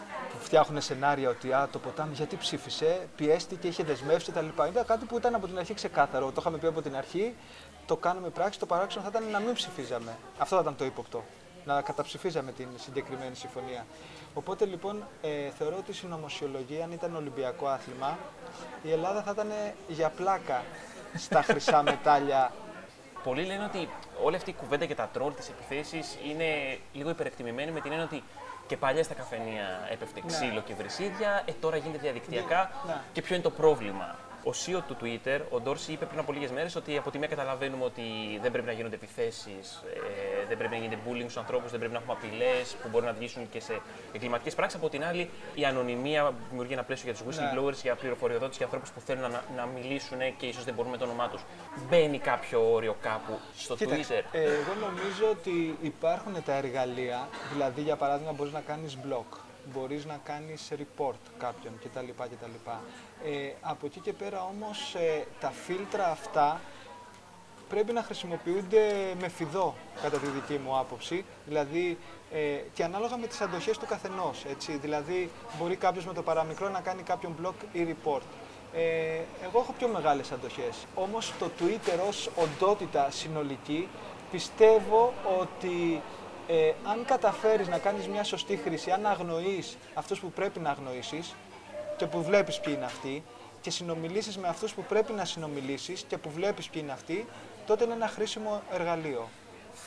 [SPEAKER 2] φτιάχνουν σενάρια ότι α, το ποτάμι γιατί ψήφισε, πιέστηκε, είχε δεσμεύσει κτλ. Ήταν κάτι που ήταν από την αρχή ξεκάθαρο. Το είχαμε πει από την αρχή, το κάνουμε πράξη. Το παράξενο θα ήταν να μην ψηφίζαμε. Αυτό θα ήταν το ύποπτο. Να καταψηφίζαμε την συγκεκριμένη συμφωνία. Οπότε λοιπόν ε, θεωρώ ότι η συνωμοσιολογία, αν ήταν Ολυμπιακό άθλημα, η Ελλάδα θα ήταν για πλάκα στα χρυσά μετάλλια
[SPEAKER 1] Πολλοί λένε ότι όλη αυτή η κουβέντα και τα τρόλ τη επιθέσεις είναι λίγο υπερεκτιμημένη με την έννοια ότι και παλιά στα καφενεία έπεφτε
[SPEAKER 2] Ναι.
[SPEAKER 1] ξύλο και βρυσίδια, ε, τώρα γίνεται διαδικτυακά.
[SPEAKER 2] Ναι.
[SPEAKER 1] Και ποιο είναι το πρόβλημα; Ο CEO του Twitter, ο Ντόρση, είπε πριν από λίγες μέρες ότι από τη μία καταλαβαίνουμε ότι δεν πρέπει να γίνονται επιθέσεις, ε, δεν πρέπει να γίνεται bullying στους ανθρώπους, δεν πρέπει να έχουμε απειλές που μπορεί να οδηγήσουν και σε εγκληματικές πράξεις. Από την άλλη, η ανωνυμία δημιουργεί ένα πλαίσιο για τους whistleblowers, για πληροφοριοδότες, για ανθρώπους που θέλουν να, να μιλήσουν και ίσως δεν μπορούν με το όνομά τους. Μπαίνει κάποιο όριο κάπου στο
[SPEAKER 2] Κοίταξε,
[SPEAKER 1] Twitter;
[SPEAKER 2] ε, εγώ νομίζω ότι υπάρχουν τα εργαλεία, δηλαδή για παράδειγμα μπορείς να κάνεις blog, μπορείς να κάνεις report κάποιον κτλ. κτλ. Ε, από εκεί και πέρα όμως ε, τα φίλτρα αυτά πρέπει να χρησιμοποιούνται με φιδό, κατά τη δική μου άποψη. Δηλαδή, ε, και ανάλογα με τις αντοχές του καθενός. Έτσι. Δηλαδή, μπορεί κάποιος με το παραμικρό να κάνει κάποιον blog ή report. Ε, εγώ έχω πιο μεγάλες αντοχές. Όμως το Twitter ως οντότητα συνολική πιστεύω ότι ε, αν καταφέρεις να κάνεις μια σωστή χρήση, αν αγνοείς αυτούς που πρέπει να αγνοήσεις και που βλέπεις ποιοι είναι αυτοί και συνομιλήσεις με αυτούς που πρέπει να συνομιλήσεις και που βλέπεις ποιοι είναι αυτοί, τότε είναι ένα χρήσιμο εργαλείο.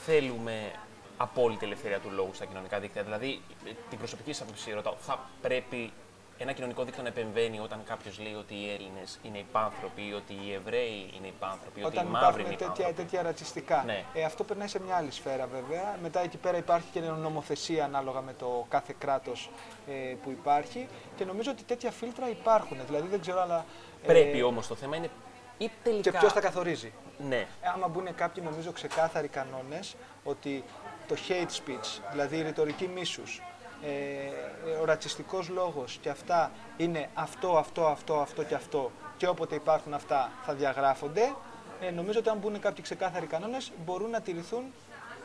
[SPEAKER 1] Θέλουμε απόλυτη ελευθερία του λόγου στα κοινωνικά δίκτυα. Δηλαδή, ε, την προσωπική σας άποψη ρωτάω, θα πρέπει ένα κοινωνικό δίκτυο να επεμβαίνει όταν κάποιος λέει ότι οι Έλληνες είναι υπάνθρωποι, ότι οι Εβραίοι είναι υπάνθρωποι, ότι οι
[SPEAKER 2] Όταν
[SPEAKER 1] μαύροι είναι
[SPEAKER 2] υπάρχουν τέτοια,
[SPEAKER 1] υπάνθρωποι.
[SPEAKER 2] τέτοια ρατσιστικά.
[SPEAKER 1] Ναι.
[SPEAKER 2] Ε, αυτό περνάει σε μια άλλη σφαίρα βέβαια. Μετά εκεί πέρα υπάρχει και νομοθεσία ανάλογα με το κάθε κράτος ε, που υπάρχει και νομίζω ότι τέτοια φίλτρα υπάρχουν. Δηλαδή δεν ξέρω αλλά... ε,
[SPEAKER 1] Πρέπει όμως το θέμα είναι ή τελικά.
[SPEAKER 2] Και ποιος τα καθορίζει.
[SPEAKER 1] Ναι.
[SPEAKER 2] Ε, άμα μπουν κάποιοι νομίζω ξεκάθαροι κανόνες ότι το hate speech, δηλαδή η ρητορική μίσους, ε, ο ρατσιστικός λόγος και αυτά είναι αυτό, αυτό, αυτό, αυτό και αυτό και όποτε υπάρχουν αυτά θα διαγράφονται, ε, νομίζω ότι αν μπουν κάποιοι ξεκάθαροι κανόνες, μπορούν να τηρηθούν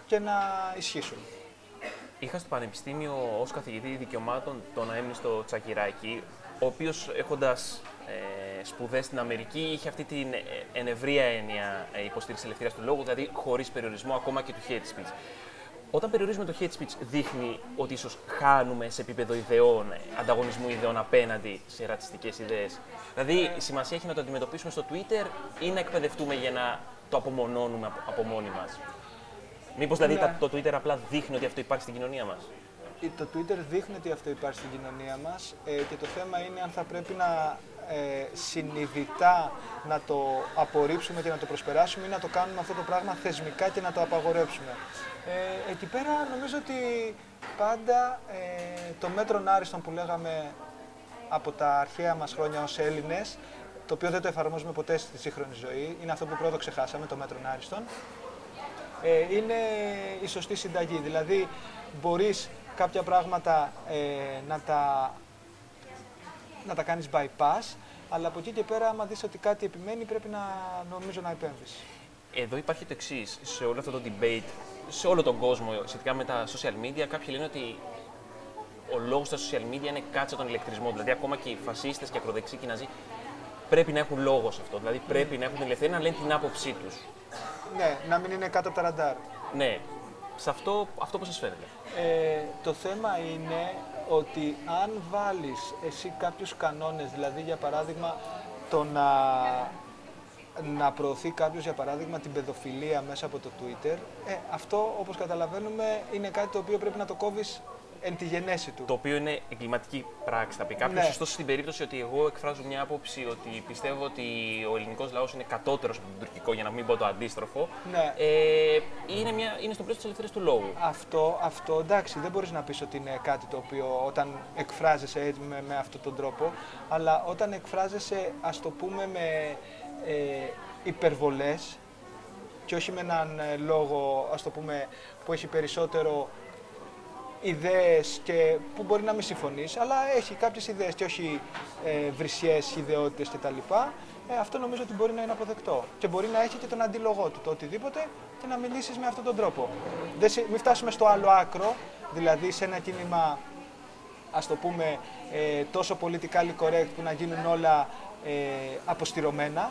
[SPEAKER 2] και να ισχύσουν.
[SPEAKER 1] Είχα στο Πανεπιστήμιο ως καθηγητή δικαιωμάτων τον αέμνηστο Τσακυράκη, ο οποίος έχοντας ε, σπουδές στην Αμερική είχε αυτή την ε, ενευρία έννοια ε, υποστήριξη ελευθερίας του λόγου, δηλαδή χωρίς περιορισμό ακόμα και του hate speech. Όταν περιορίζουμε το hate speech, δείχνει ότι ίσως χάνουμε σε επίπεδο ιδεών, ανταγωνισμού ιδεών απέναντι σε ρατσιστικές ιδέες. Δηλαδή, η σημασία έχει να το αντιμετωπίσουμε στο Twitter ή να εκπαιδευτούμε για να το απομονώνουμε από μόνοι μας. Μήπως δηλαδή
[SPEAKER 2] Ναι.
[SPEAKER 1] το Twitter απλά δείχνει ότι αυτό υπάρχει στην κοινωνία μας;
[SPEAKER 2] Ε, Το Twitter δείχνει ότι αυτό υπάρχει στην κοινωνία μας ε, και το θέμα είναι αν θα πρέπει να ε, συνειδητά να το απορρίψουμε και να το προσπεράσουμε ή να το κάνουμε αυτό το πράγμα θεσμικά και να το απαγορέψουμε. Ε, εκεί πέρα νομίζω ότι πάντα ε, το μέτρο άριστον που λέγαμε από τα αρχαία μας χρόνια ως Έλληνες, το οποίο δεν το εφαρμόζουμε ποτέ στη σύγχρονη ζωή, είναι αυτό που πρώτο ξεχάσαμε, το μέτρο άριστον, ε, είναι η σωστή συνταγή. Δηλαδή, μπορείς κάποια πράγματα ε, να, τα, να τα κάνεις bypass, αλλά από εκεί και πέρα, άμα δεις ότι κάτι επιμένει, πρέπει να νομίζω να επέμβεις.
[SPEAKER 1] Εδώ υπάρχει το εξής. Σε όλο αυτό το debate, σε όλο τον κόσμο σχετικά με τα social media, κάποιοι λένε ότι ο λόγος στα social media είναι κάτσε τον ηλεκτρισμό. Δηλαδή, ακόμα και οι φασίστες και οι ακροδεξοί και οι ναζί πρέπει να έχουν λόγο σε αυτό. Δηλαδή, πρέπει να έχουν την ελευθερία να λένε την άποψή τους.
[SPEAKER 2] Ναι, να μην είναι κάτω από τα ραντάρ.
[SPEAKER 1] Ναι, σε αυτό, αυτό πώς σας φαίνεται;
[SPEAKER 2] Ε, το θέμα είναι ότι αν βάλεις εσύ κάποιους κανόνες, δηλαδή για παράδειγμα το να, να προωθεί κάποιος για παράδειγμα την παιδοφιλία μέσα από το Twitter, ε, αυτό όπως καταλαβαίνουμε είναι κάτι το οποίο πρέπει να το κόβεις εν τη γενέση του.
[SPEAKER 1] Το οποίο είναι εγκληματική πράξη, θα πει κάποιος.
[SPEAKER 2] Ναι.
[SPEAKER 1] Ωστόσο, στην περίπτωση ότι εγώ εκφράζω μια άποψη ότι πιστεύω ότι ο ελληνικός λαός είναι κατώτερος από τον τουρκικό, για να μην πω το αντίστροφο,
[SPEAKER 2] Ναι.
[SPEAKER 1] ε, είναι, μια, είναι στο πλαίσιο της ελευθερίας του λόγου.
[SPEAKER 2] Αυτό, αυτό εντάξει, δεν μπορείς να πεις ότι είναι κάτι το οποίο όταν εκφράζεσαι έτσι με, με αυτόν τον τρόπο, αλλά όταν εκφράζεσαι, ας το πούμε, με ε, υπερβολές και όχι με έναν ε, λόγο, ας το πούμε, που έχει περισσότερο ιδέες και που μπορεί να μην συμφωνείς, αλλά έχει κάποιες ιδέες και όχι ε, βρυσιές ιδεότητες κτλ. Ε, αυτό νομίζω ότι μπορεί να είναι αποδεκτό. Και μπορεί να έχει και τον αντίλογό του, το οτιδήποτε, και να μιλήσεις με αυτόν τον τρόπο. Δεν, σε- μην φτάσουμε στο άλλο άκρο, δηλαδή σε ένα κίνημα, ας το πούμε, ε, τόσο politically correct που να γίνουν όλα ε, αποστηρωμένα.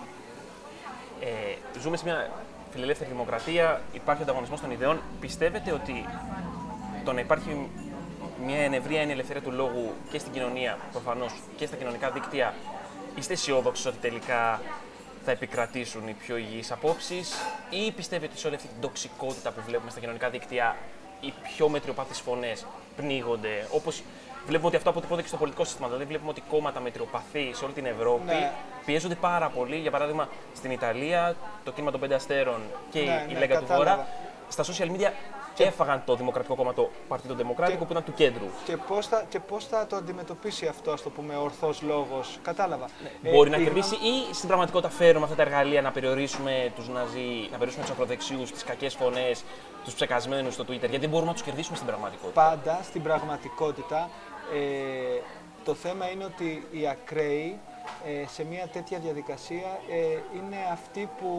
[SPEAKER 1] Ε, ζούμε σε μια φιλελεύθερη δημοκρατία, υπάρχει ανταγωνισμός των ιδεών. Πιστεύετε ότι το να υπάρχει μια ενευρία είναι η ελευθερία του λόγου και στην κοινωνία προφανώς και στα κοινωνικά δίκτυα, είστε αισιόδοξοι ότι τελικά θα επικρατήσουν οι πιο υγιείς απόψεις ή πιστεύετε ότι σε όλη αυτή την τοξικότητα που βλέπουμε στα κοινωνικά δίκτυα οι πιο μετριοπαθείς φωνές πνίγονται, όπως βλέπουμε ότι αυτό αποτυπώνεται και στο πολιτικό σύστημα. Δηλαδή, βλέπουμε ότι κόμματα μετριοπαθή σε όλη την Ευρώπη
[SPEAKER 2] Ναι.
[SPEAKER 1] πιέζονται πάρα πολύ. Για παράδειγμα, στην Ιταλία, το κίνημα των Πέντε Αστέρων και
[SPEAKER 2] Ναι,
[SPEAKER 1] η
[SPEAKER 2] ναι,
[SPEAKER 1] Λέγκα του
[SPEAKER 2] κατάλαβα.
[SPEAKER 1] Βορρά, στα social media έφαγαν το Δημοκρατικό Κόμμα, το Partito Democratico,
[SPEAKER 2] Και-
[SPEAKER 1] που ήταν του κέντρου.
[SPEAKER 2] Και πώς θα, και πώς θα το αντιμετωπίσει αυτό, ας το πούμε, ορθός λόγος; Κατάλαβα. Ε,
[SPEAKER 1] Μπορεί να
[SPEAKER 2] η
[SPEAKER 1] κερδίσει ή στην πραγματικότητα φέρουμε αυτά τα εργαλεία να περιορίσουμε τους Ναζί, να περιορίσουμε τους ακροδεξιούς, τις κακές φωνές, τους ψεκασμένους στο Twitter. Γιατί δεν μπορούμε να τους κερδίσουμε στην πραγματικότητα.
[SPEAKER 2] πάντα στην πραγματικότητα ε, το θέμα είναι ότι οι ακραίοι ε, σε μια τέτοια διαδικασία ε, είναι αυτοί που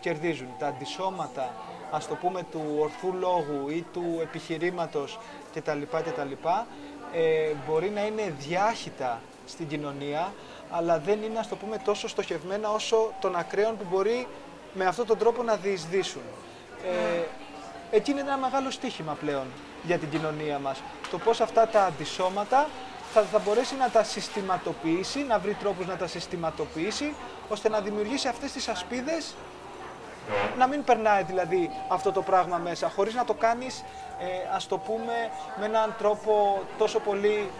[SPEAKER 2] κερδίζουν. Τα αντισώματα, ας το πούμε, του ορθού λόγου ή του επιχειρήματος κτλ. κτλ ε, μπορεί να είναι διάχυτα στην κοινωνία, αλλά δεν είναι, ας το πούμε, τόσο στοχευμένα όσο των ακραίων που μπορεί με αυτόν τον τρόπο να διεισδύσουν. Ε, εκεί είναι ένα μεγάλο στίχημα πλέον για την κοινωνία μας. Το πώς αυτά τα αντισώματα θα, θα μπορέσει να τα συστηματοποιήσει, να βρει τρόπους να τα συστηματοποιήσει, ώστε να δημιουργήσει αυτές τις ασπίδες να μην περνάει δηλαδή αυτό το πράγμα μέσα, χωρίς να το κάνεις, ε, ας το πούμε, με έναν τρόπο τόσο πολύ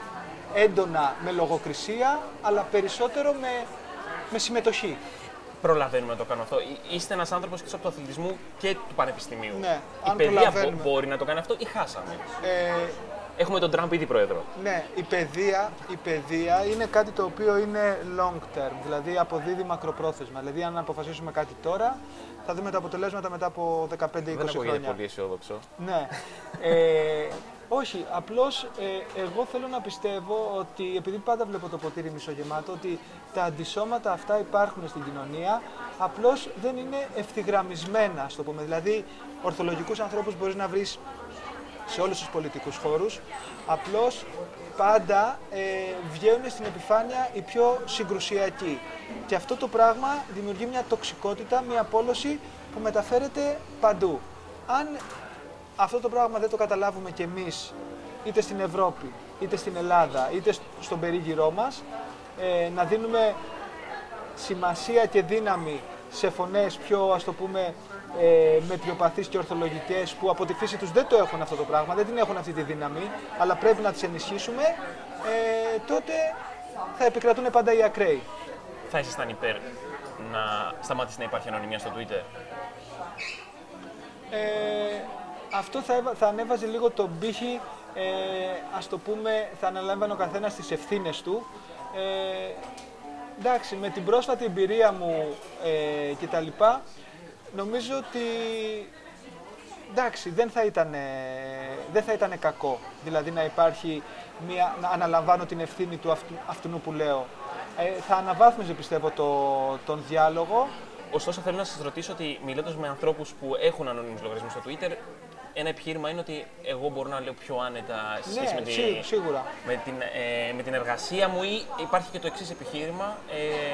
[SPEAKER 2] έντονα με λογοκρισία, αλλά περισσότερο με, με συμμετοχή.
[SPEAKER 1] Προλαβαίνουμε να το κάνουμε αυτό. Εί- Είστε ένας άνθρωπος και από του αθλητισμού και του πανεπιστημίου.
[SPEAKER 2] Ναι,
[SPEAKER 1] η
[SPEAKER 2] αν
[SPEAKER 1] παιδεία μπο-
[SPEAKER 2] προλαβαίνουμε.
[SPEAKER 1] μπορεί να το κάνει αυτό ή χάσαμε;
[SPEAKER 2] Ε,
[SPEAKER 1] Έχουμε τον Τραμπ ήδη πρόεδρο.
[SPEAKER 2] Ναι, η παιδεία, η παιδεία είναι κάτι το οποίο είναι long term, δηλαδή αποδίδει μακροπρόθεσμα. Δηλαδή, αν αποφασίσουμε κάτι τώρα, θα δούμε τα αποτελέσματα μετά από 15-20
[SPEAKER 1] Δεν ακούγεται
[SPEAKER 2] χρόνια.
[SPEAKER 1] πολύ αισιόδοξο.
[SPEAKER 2] Ναι. Ε, Όχι, απλώς ε, εγώ θέλω να πιστεύω ότι, επειδή πάντα βλέπω το ποτήρι μισογεμάτο, ότι τα αντισώματα αυτά υπάρχουν στην κοινωνία, απλώς δεν είναι ευθυγραμμισμένα, στο πούμε. Δηλαδή, ορθολογικούς ανθρώπους μπορείς να βρεις σε όλους τους πολιτικούς χώρους, απλώς πάντα ε, βγαίνουν στην επιφάνεια οι πιο συγκρουσιακοί. Και αυτό το πράγμα δημιουργεί μια τοξικότητα, μια πόλωση που μεταφέρεται παντού. Αν αυτό το πράγμα δεν το καταλάβουμε κι εμείς, είτε στην Ευρώπη, είτε στην Ελλάδα, είτε στον περίγυρό μας, ε, να δίνουμε σημασία και δύναμη σε φωνές πιο, ας το πούμε, ε, μετριοπαθείς και ορθολογικές που από τη φύση τους δεν το έχουν αυτό το πράγμα, δεν την έχουν αυτή τη δύναμη, αλλά πρέπει να τις ενισχύσουμε, ε, τότε θα επικρατούν πάντα οι ακραίοι.
[SPEAKER 1] Θα ήσασταν υπέρ να σταματήσει να υπάρχει ανωνυμία στο Twitter;
[SPEAKER 2] Ε, αυτό θα, έβα- θα ανέβαζε λίγο τον πύχη, ε, ας το πούμε, θα αναλάμβανε ο καθένας τις ευθύνες του. Ε, εντάξει, με την πρόσφατη εμπειρία μου ε, και τα λοιπά, νομίζω ότι εντάξει, δεν θα ήταν, δεν θα ήτανε κακό. Δηλαδή να υπάρχει μια, να αναλαμβάνω την ευθύνη του αυτού, αυτού που λέω. Ε, θα αναβάθμιζε πιστεύω το, τον διάλογο.
[SPEAKER 1] Ωστόσο, θέλω να σας ρωτήσω ότι μιλώντας με ανθρώπους που έχουν ανώνυμους λογαριασμούς στο Twitter, ένα επιχείρημα είναι ότι εγώ μπορώ να λέω πιο άνετα σε σχέση
[SPEAKER 2] Ναι,
[SPEAKER 1] με, τη-
[SPEAKER 2] σί- σίγουρα.
[SPEAKER 1] με, την, ε, με την εργασία μου ή υπάρχει και το εξής επιχείρημα,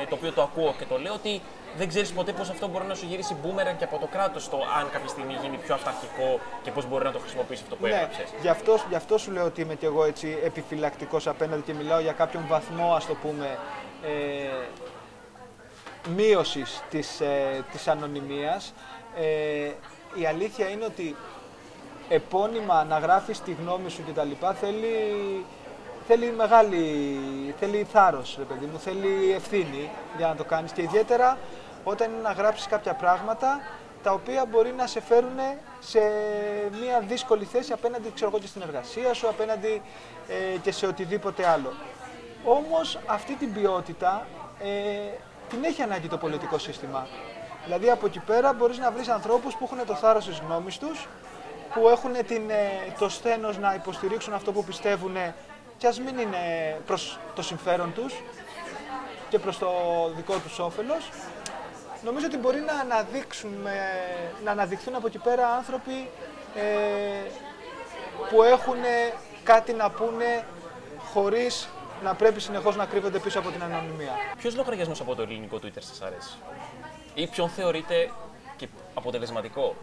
[SPEAKER 1] ε, το οποίο το ακούω και το λέω, ότι δεν ξέρεις ποτέ πώς αυτό μπορεί να σου γυρίσει μπούμεραν και από το κράτος το αν κάποια στιγμή γίνει πιο αυταρχικό και πώς μπορεί να το χρησιμοποιήσει αυτό που
[SPEAKER 2] Ναι,
[SPEAKER 1] έγραψες.
[SPEAKER 2] γι' αυτό, γι' αυτό σου λέω ότι είμαι και εγώ έτσι επιφυλακτικός απέναντι και μιλάω για κάποιον βαθμό, ας το πούμε, ε, μείωσης της, ε, της ανωνυμίας. Ε, η αλήθεια είναι ότι επώνυμα να γράφεις τη γνώμη σου κτλ. θέλει, θέλει μεγάλη, θέλει θάρρος, ρε παιδί μου, θέλει ευθύνη για να το κάνεις και ιδιαίτερα όταν είναι να γράψεις κάποια πράγματα τα οποία μπορεί να σε φέρουν σε μια δύσκολη θέση απέναντι ξέρω εγώ, και στην εργασία σου, απέναντι ε, και σε οτιδήποτε άλλο. Όμως αυτή την ποιότητα ε, την έχει ανάγκη το πολιτικό σύστημα. Δηλαδή από εκεί πέρα μπορείς να βρεις ανθρώπους που έχουν το θάρρος της γνώμης τους, που έχουν την, ε, το σθένος να υποστηρίξουν αυτό που πιστεύουν και ας μην είναι προς το συμφέρον τους και προς το δικό τους όφελος. Νομίζω ότι μπορεί να, αναδείξουν, ε, να αναδειχθούν από εκεί πέρα άνθρωποι ε, που έχουν κάτι να πούνε χωρίς να πρέπει συνεχώς να κρύβονται πίσω από την ανωνυμία.
[SPEAKER 1] Ποιος λογαριασμός από το ελληνικό Twitter σας αρέσει, ή ποιον θεωρείτε και αποτελεσματικό;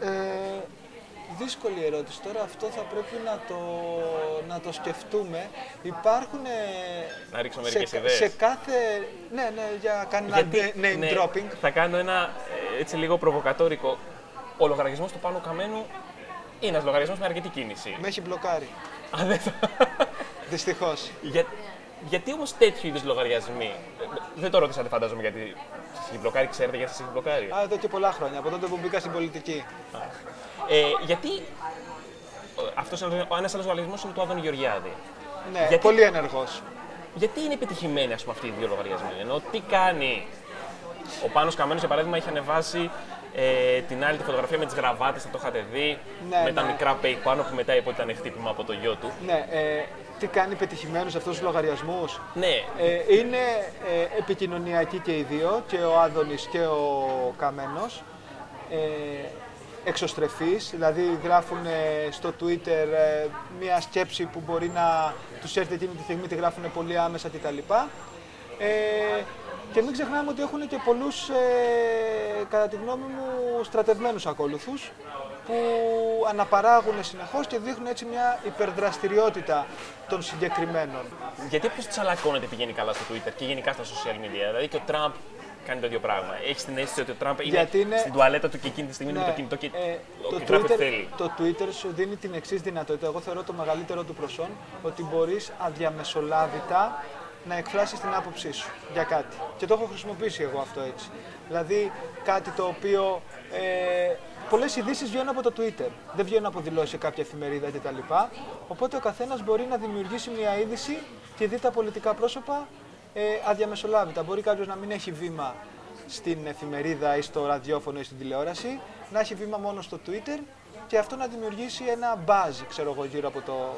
[SPEAKER 2] Ε, δύσκολη ερώτηση. Τώρα αυτό θα πρέπει να το, να το σκεφτούμε. Υπάρχουν... ε,
[SPEAKER 1] Να ρίξω
[SPEAKER 2] σε,
[SPEAKER 1] μερικές ιδέες.
[SPEAKER 2] σε κάθε... Ναι, ναι, για κάνει ένα name
[SPEAKER 1] ναι,
[SPEAKER 2] dropping.
[SPEAKER 1] θα κάνω ένα ε, έτσι λίγο προβοκατόρικο. Ο λογαριασμός του Πάνου Καμένου είναι ένας λογαριασμός με αρκετή κίνηση.
[SPEAKER 2] Με έχει μπλοκάρει.
[SPEAKER 1] Α, δεν θα-
[SPEAKER 2] Δυστυχώς.
[SPEAKER 1] Για, γιατί όμως τέτοιου είδους λογαριασμοί. ε, Δεν το ρώτησα, δεν φαντάζομαι γιατί σας έχει μπλοκάρει, ξέρετε γιατί σας έχει μπλοκάρει.
[SPEAKER 2] Α, εδώ και πολλά χρόνια, από τότε που μπήκα στην πολιτική.
[SPEAKER 1] Ε, γιατί. Αυτός ένας άλλος λογαριασμός είναι του Άδωνη Γεωργιάδη.
[SPEAKER 2] Ναι,
[SPEAKER 1] Γιατί-
[SPEAKER 2] πολύ ενεργός.
[SPEAKER 1] Γιατί είναι επιτυχημένοι ας πούμε, αυτοί οι δύο λογαριασμοί. Ενώ τι κάνει; Ο Πάνος Καμένος, για παράδειγμα, είχε ανεβάσει ε, την άλλη τη φωτογραφία με τις γραβάτες, θα το είχατε δει.
[SPEAKER 2] Ναι,
[SPEAKER 1] με τα
[SPEAKER 2] ναι.
[SPEAKER 1] μικρά πέικ πάνω που μετά είπε ότι ήταν χτύπημα από το γιο του.
[SPEAKER 2] Ναι, ε, τι κάνει πετυχημένους αυτούς τους λογαριασμούς.
[SPEAKER 1] Ναι,
[SPEAKER 2] Ε, είναι ε, επικοινωνιακοί και οι δύο, και ο Άδωνης και ο Καμένος. Ε, εξωστρεφείς, δηλαδή γράφουν ε, στο Twitter ε, μια σκέψη που μπορεί να τους έρθει εκείνη τη στιγμή, τη γράφουν πολύ άμεσα κτλ. Ε, και μην ξεχνάμε ότι έχουν και πολλούς, ε, κατά τη γνώμη μου, στρατευμένους ακόλουθους που αναπαράγουν συνεχώς και δείχνουν έτσι μια υπερδραστηριότητα των συγκεκριμένων.
[SPEAKER 1] γιατί όποιο τσαλακώνεται πηγαίνει καλά στο Twitter και γενικά στα social media. Δηλαδή και ο Τραμπ κάνει το ίδιο πράγμα. Έχεις την αίσθηση ότι ο Τραμπ είναι,
[SPEAKER 2] Γιατί είναι-
[SPEAKER 1] στην τουαλέτα του και εκείνη τη στιγμή είναι με το κινητό και
[SPEAKER 2] ε,
[SPEAKER 1] ο
[SPEAKER 2] το,
[SPEAKER 1] γράφει ό,τι
[SPEAKER 2] Twitter,
[SPEAKER 1] θέλει.
[SPEAKER 2] το Twitter σου δίνει την εξής δυνατότητα. Εγώ θεωρώ το μεγαλύτερο του προσόν ότι μπορείς αδιαμεσολάβητα να εκφράσεις την άποψή σου για κάτι. Και το έχω χρησιμοποιήσει εγώ αυτό έτσι. Δηλαδή κάτι το οποίο... Ε, Πολλές ειδήσεις βγαίνουν από το Twitter. Δεν βγαίνουν από δηλώσεις σε κάποια εφημερίδα κτλ. Οπότε ο καθένας μπορεί να δημιουργήσει μια είδηση και δει τα πολιτικά πρόσωπα ε, αδιαμεσολάβητα. Μπορεί κάποιος να μην έχει βήμα στην εφημερίδα ή στο ραδιόφωνο ή στην τηλεόραση, να έχει βήμα μόνο στο Twitter και αυτό να δημιουργήσει ένα buzz, ξέρω εγώ, γύρω από το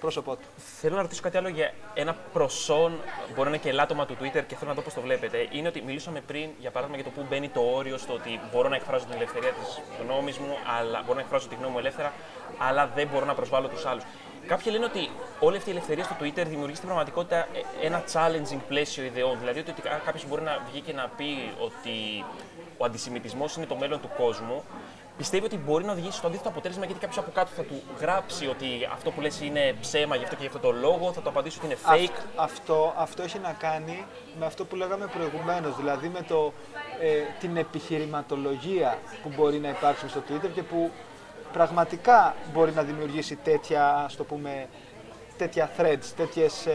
[SPEAKER 2] πρόσωπό του.
[SPEAKER 1] Θέλω να ρωτήσω κάτι άλλο για ένα προσόν, μπορεί να είναι και ελάττωμα του Twitter και θέλω να δω πώς το βλέπετε. Είναι ότι μιλήσαμε πριν, για παράδειγμα, για το πού μπαίνει το όριο στο ότι μπορώ να εκφράζω την ελευθερία της γνώμης μου, αλλά μπορώ να εκφράζω τη γνώμη μου ελεύθερα, αλλά δεν μπορώ να προσβάλλω τους άλλους. Κάποιοι λένε ότι όλη αυτή η ελευθερία στο Twitter δημιουργεί στην πραγματικότητα ε, ένα challenging πλαίσιο ιδεών. Δηλαδή ότι κάποιος μπορεί να βγει και να πει ότι ο αντισημιτισμός είναι το μέλλον του κόσμου, πιστεύει ότι μπορεί να οδηγήσει στο αντίθετο αποτέλεσμα γιατί κάποιος από κάτω θα του γράψει ότι αυτό που λες είναι ψέμα γι' αυτό και γι' αυτό το λόγο, θα το απαντήσει ότι είναι fake.
[SPEAKER 2] αυτό, αυτό έχει να κάνει με αυτό που λέγαμε προηγουμένως, δηλαδή με το, ε, την επιχειρηματολογία που μπορεί να υπάρξει στο Twitter και που πραγματικά μπορεί να δημιουργήσει τέτοια, ας το πούμε, τέτοια threads, τέτοιες ε,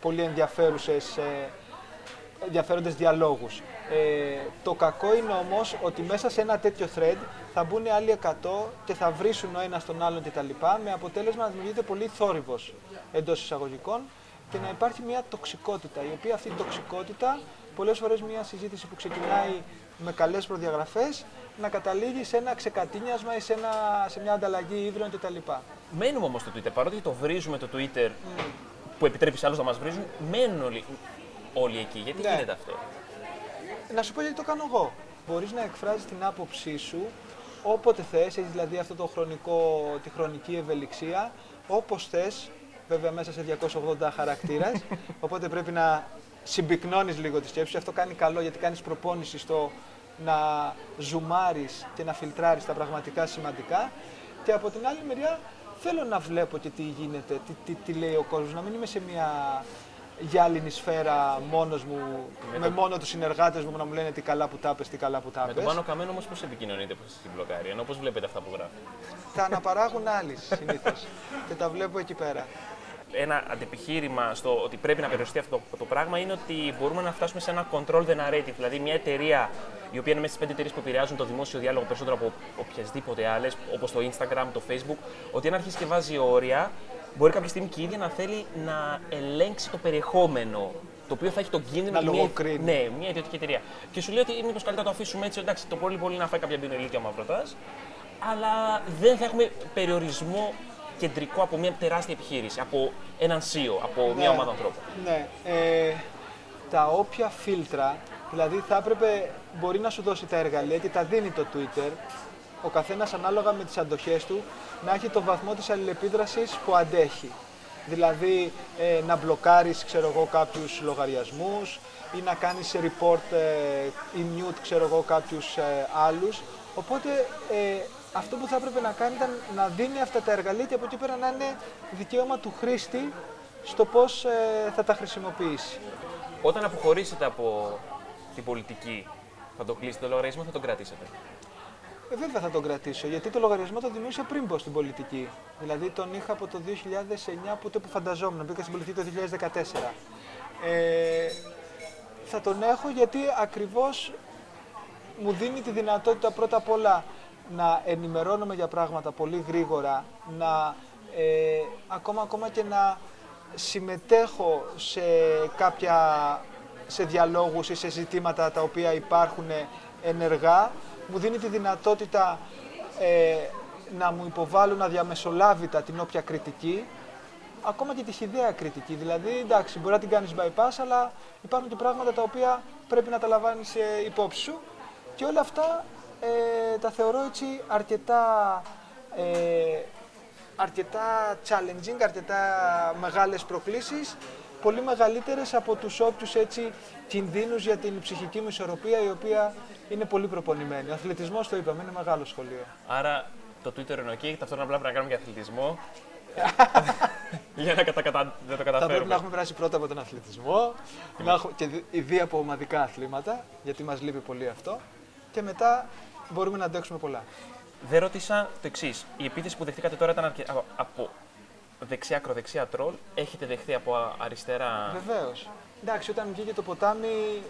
[SPEAKER 2] πολύ ενδιαφέρουσες, ε, ενδιαφέροντες διαλόγους. Ε, το κακό είναι όμως ότι μέσα σε ένα τέτοιο thread θα μπουν άλλοι 100 και θα βρίσουν ο ένας τον άλλον κτλ. Με αποτέλεσμα να δημιουργείται πολύ θόρυβος εντός εισαγωγικών και να υπάρχει μια τοξικότητα, η οποία αυτή η τοξικότητα πολλές φορές μια συζήτηση που ξεκινάει με καλές προδιαγραφές να καταλήγει σε ένα ξεκατίνιασμα ή σε, ένα, σε μια ανταλλαγή ίδρων κτλ.
[SPEAKER 1] Μένουμε όμως στο Twitter, παρότι το βρίζουμε το Twitter που επιτρέπει σε άλλους να μας βρίζουν, μένουν όλοι, όλοι εκεί. Γιατί ναι. γίνεται αυτό;
[SPEAKER 2] Να σου πω γιατί το κάνω εγώ. Μπορείς να εκφράζεις την άποψή σου όποτε θες, έχεις δηλαδή αυτό το χρονικό, τη χρονική ευελιξία, όπως θες, βέβαια μέσα σε 280 χαρακτήρες, οπότε πρέπει να συμπυκνώνεις λίγο τη σκέψη Αυτό κάνει καλό γιατί κάνεις προπόνηση στο να ζουμάρεις και να φιλτράρεις τα πραγματικά σημαντικά. Και από την άλλη μεριά θέλω να βλέπω και τι γίνεται, τι, τι, τι λέει ο κόσμος, να μην είμαι σε μια γυάλινη σφαίρα μόνος μου, με, με το... μόνο τους συνεργάτες μου να μου λένε τι καλά που τα τι καλά που τα
[SPEAKER 1] Με τον πάνω καμένο όμως πώς επικοινωνείτε στην μπλοκάρη, ενώ πώς βλέπετε αυτά που γράφει;
[SPEAKER 2] Τα αναπαράγουν άλλοι συνήθως και τα βλέπω εκεί πέρα.
[SPEAKER 1] Ένα αντεπιχείρημα στο ότι πρέπει να περιοριστεί αυτό το, πράγμα είναι ότι μπορούμε να φτάσουμε σε ένα control the narrative. Δηλαδή, μια εταιρεία η οποία είναι μέσα στις πέντε εταιρείες που επηρεάζουν το δημόσιο διάλογο περισσότερο από οποιασδήποτε άλλες, όπως το Instagram, το Facebook, ότι αν αρχίσει και βάζει όρια, μπορεί κάποια στιγμή και η ίδια να θέλει να ελέγξει το περιεχόμενο το οποίο θα έχει τον κίνδυνο
[SPEAKER 2] να
[SPEAKER 1] μια, ναι, μια ιδιωτική εταιρεία. Και σου λέει ότι μήπως καλύτερα το αφήσουμε έτσι, εντάξει, το πολύ πολύ να φάει κάποια μπινελίκια ο μαυρωτά, αλλά δεν θα έχουμε περιορισμό κεντρικό από μια τεράστια επιχείρηση, από έναν CEO, από ναι, μια ομάδα ανθρώπων.
[SPEAKER 2] Ναι. Ε, τα όποια φίλτρα, δηλαδή θα έπρεπε, μπορεί να σου δώσει τα εργαλεία και τα δίνει το Twitter, ο καθένας ανάλογα με τις αντοχές του να έχει το βαθμό της αλληλεπίδρασης που αντέχει. Δηλαδή ε, να μπλοκάρεις ξέρω εγώ, κάποιους λογαριασμούς ή να κάνεις report ε, ή mute ξέρω εγώ, κάποιους ε, άλλους. Οπότε ε, αυτό που θα έπρεπε να κάνει ήταν να δίνει αυτά τα εργαλεία και από εκεί πέρα να είναι δικαίωμα του χρήστη στο πώς ε, θα τα χρησιμοποιήσει.
[SPEAKER 1] Όταν αποχωρήσετε από την πολιτική, θα το κλείσετε το λογαριασμό θα τον κρατήσετε;
[SPEAKER 2] Ε, βέβαια θα τον κρατήσω, γιατί το λογαριασμό το δημιούργησα πριν πω στην πολιτική. Δηλαδή τον είχα από το 2009, που που φανταζόμουν, μπήκα στην πολιτική το 2014. Ε, θα τον έχω γιατί ακριβώς μου δίνει τη δυνατότητα πρώτα απ' όλα να ενημερώνομαι για πράγματα πολύ γρήγορα, να ε, ακόμα, ακόμα και να συμμετέχω σε κάποια σε διαλόγους ή σε ζητήματα τα οποία υπάρχουν ενεργά μου δίνει τη δυνατότητα ε, να μου υποβάλουν αδιαμεσολάβητα την όποια κριτική, ακόμα και τη χιδαία κριτική. Δηλαδή, εντάξει, μπορεί να την κάνεις bypass, αλλά υπάρχουν και πράγματα τα οποία πρέπει να τα λαμβάνεις ε, υπόψη σου και όλα αυτά ε, τα θεωρώ έτσι αρκετά, ε, αρκετά challenging, αρκετά μεγάλες προκλήσεις, πολύ μεγαλύτερες από τους όποιους έτσι κινδύνους για την ψυχική μου ισορροπία, η οποία είναι πολύ προπονημένη. Ο αθλητισμός, το είπαμε, είναι μεγάλο σχολείο.
[SPEAKER 1] Άρα το Twitter είναι OK, ταυτόχρονα απλά πρέπει να κάνουμε και αθλητισμό. για να κατα, κατα, δεν το καταφέρουμε.
[SPEAKER 2] Θα πρέπει να έχουμε περάσει πρώτα από τον αθλητισμό να έχουμε, και ήδη από ομαδικά αθλήματα, γιατί μας λείπει πολύ αυτό. Και μετά μπορούμε να αντέξουμε πολλά.
[SPEAKER 1] Δεν ρώτησα το εξής. Η επίθεση που δεχτήκατε τώρα ήταν αρκε... από δεξιά, ακροδεξιά τρόλ. Έχετε δεχθεί από αριστερά;
[SPEAKER 2] Βεβαίως. Εντάξει, όταν βγήκε το ποτάμι,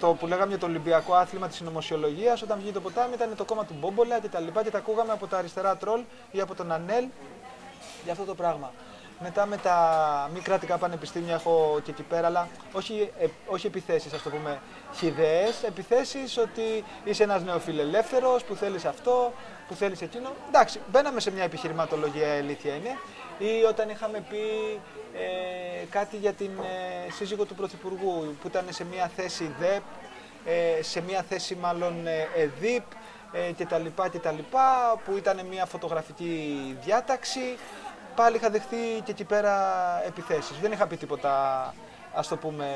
[SPEAKER 2] το που λέγαμε για το Ολυμπιακό άθλημα της συνωμοσιολογίας, όταν βγήκε το ποτάμι ήταν το κόμμα του Μπόμπολα και τα λοιπά και τα ακούγαμε από τα αριστερά τρόλ ή από τον Ανέλ για αυτό το πράγμα. Μετά με τα μη κρατικά πανεπιστήμια έχω και εκεί πέρα, αλλά όχι, ε, όχι επιθέσεις, ας το πούμε, χιδαίες, επιθέσεις ότι είσαι ένας νεοφιλελεύθερος που θέλεις αυτό, που θέλεις εκείνο. Εντάξει, μπαίναμε σε μια επιχειρηματολογία, αλήθεια είναι, ή όταν είχαμε πει ε, κάτι για την ε, σύζυγο του Πρωθυπουργού, που ήταν σε μια θέση ΔΕΠ, ε, σε μια θέση μάλλον ε, ΕΔΙΠ, ε, και τα λοιπά και τα λοιπά, που ήταν μια φωτογραφική διάταξη. Πάλι είχα δεχθεί και εκεί πέρα επιθέσεις. Δεν είχα πει τίποτα, ας το πούμε,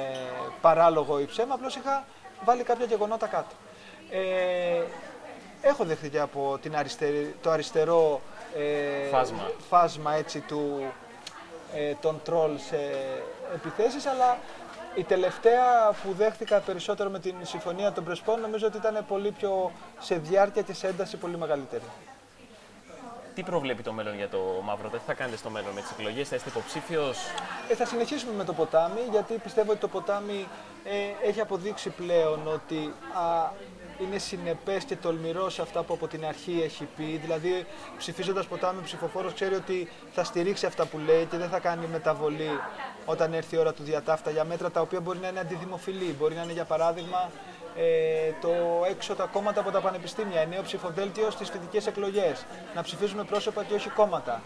[SPEAKER 2] παράλογο ή ψέμα, απλώς είχα βάλει κάποια γεγονότα κάτω. Ε, έχω δεχθεί και από την αριστερή, το αριστερό
[SPEAKER 1] ε, φάσμα,
[SPEAKER 2] φάσμα έτσι, του, ε, των τρόλ σε επιθέσεις, αλλά η τελευταία που δέχτηκα περισσότερο με την συμφωνία των Πρεσπών νομίζω ότι ήταν πολύ πιο σε διάρκεια και σε ένταση πολύ μεγαλύτερη.
[SPEAKER 1] Τι προβλέπει το μέλλον για το Μαύρο, τι θα κάνετε στο μέλλον με τις εκλογές, θα είστε υποψήφιος;
[SPEAKER 2] Ε, θα συνεχίσουμε με το ποτάμι, γιατί πιστεύω ότι το ποτάμι ε, έχει αποδείξει πλέον ότι α, είναι συνεπές και τολμηρό σε αυτά που από την αρχή έχει πει. Δηλαδή, ψηφίζοντας ποτάμι, ο ψηφοφόρος ξέρει ότι θα στηρίξει αυτά που λέει και δεν θα κάνει μεταβολή όταν έρθει η ώρα του διατάφτα για μέτρα τα οποία μπορεί να είναι αντιδημοφιλή. Μπορεί να είναι, για παράδειγμα, ε, το έξω τα κόμματα από τα πανεπιστήμια, νέο ψηφοδέλτιο στις φοιτητικές εκλογές. Να ψηφίζουμε πρόσωπα και όχι κόμματα.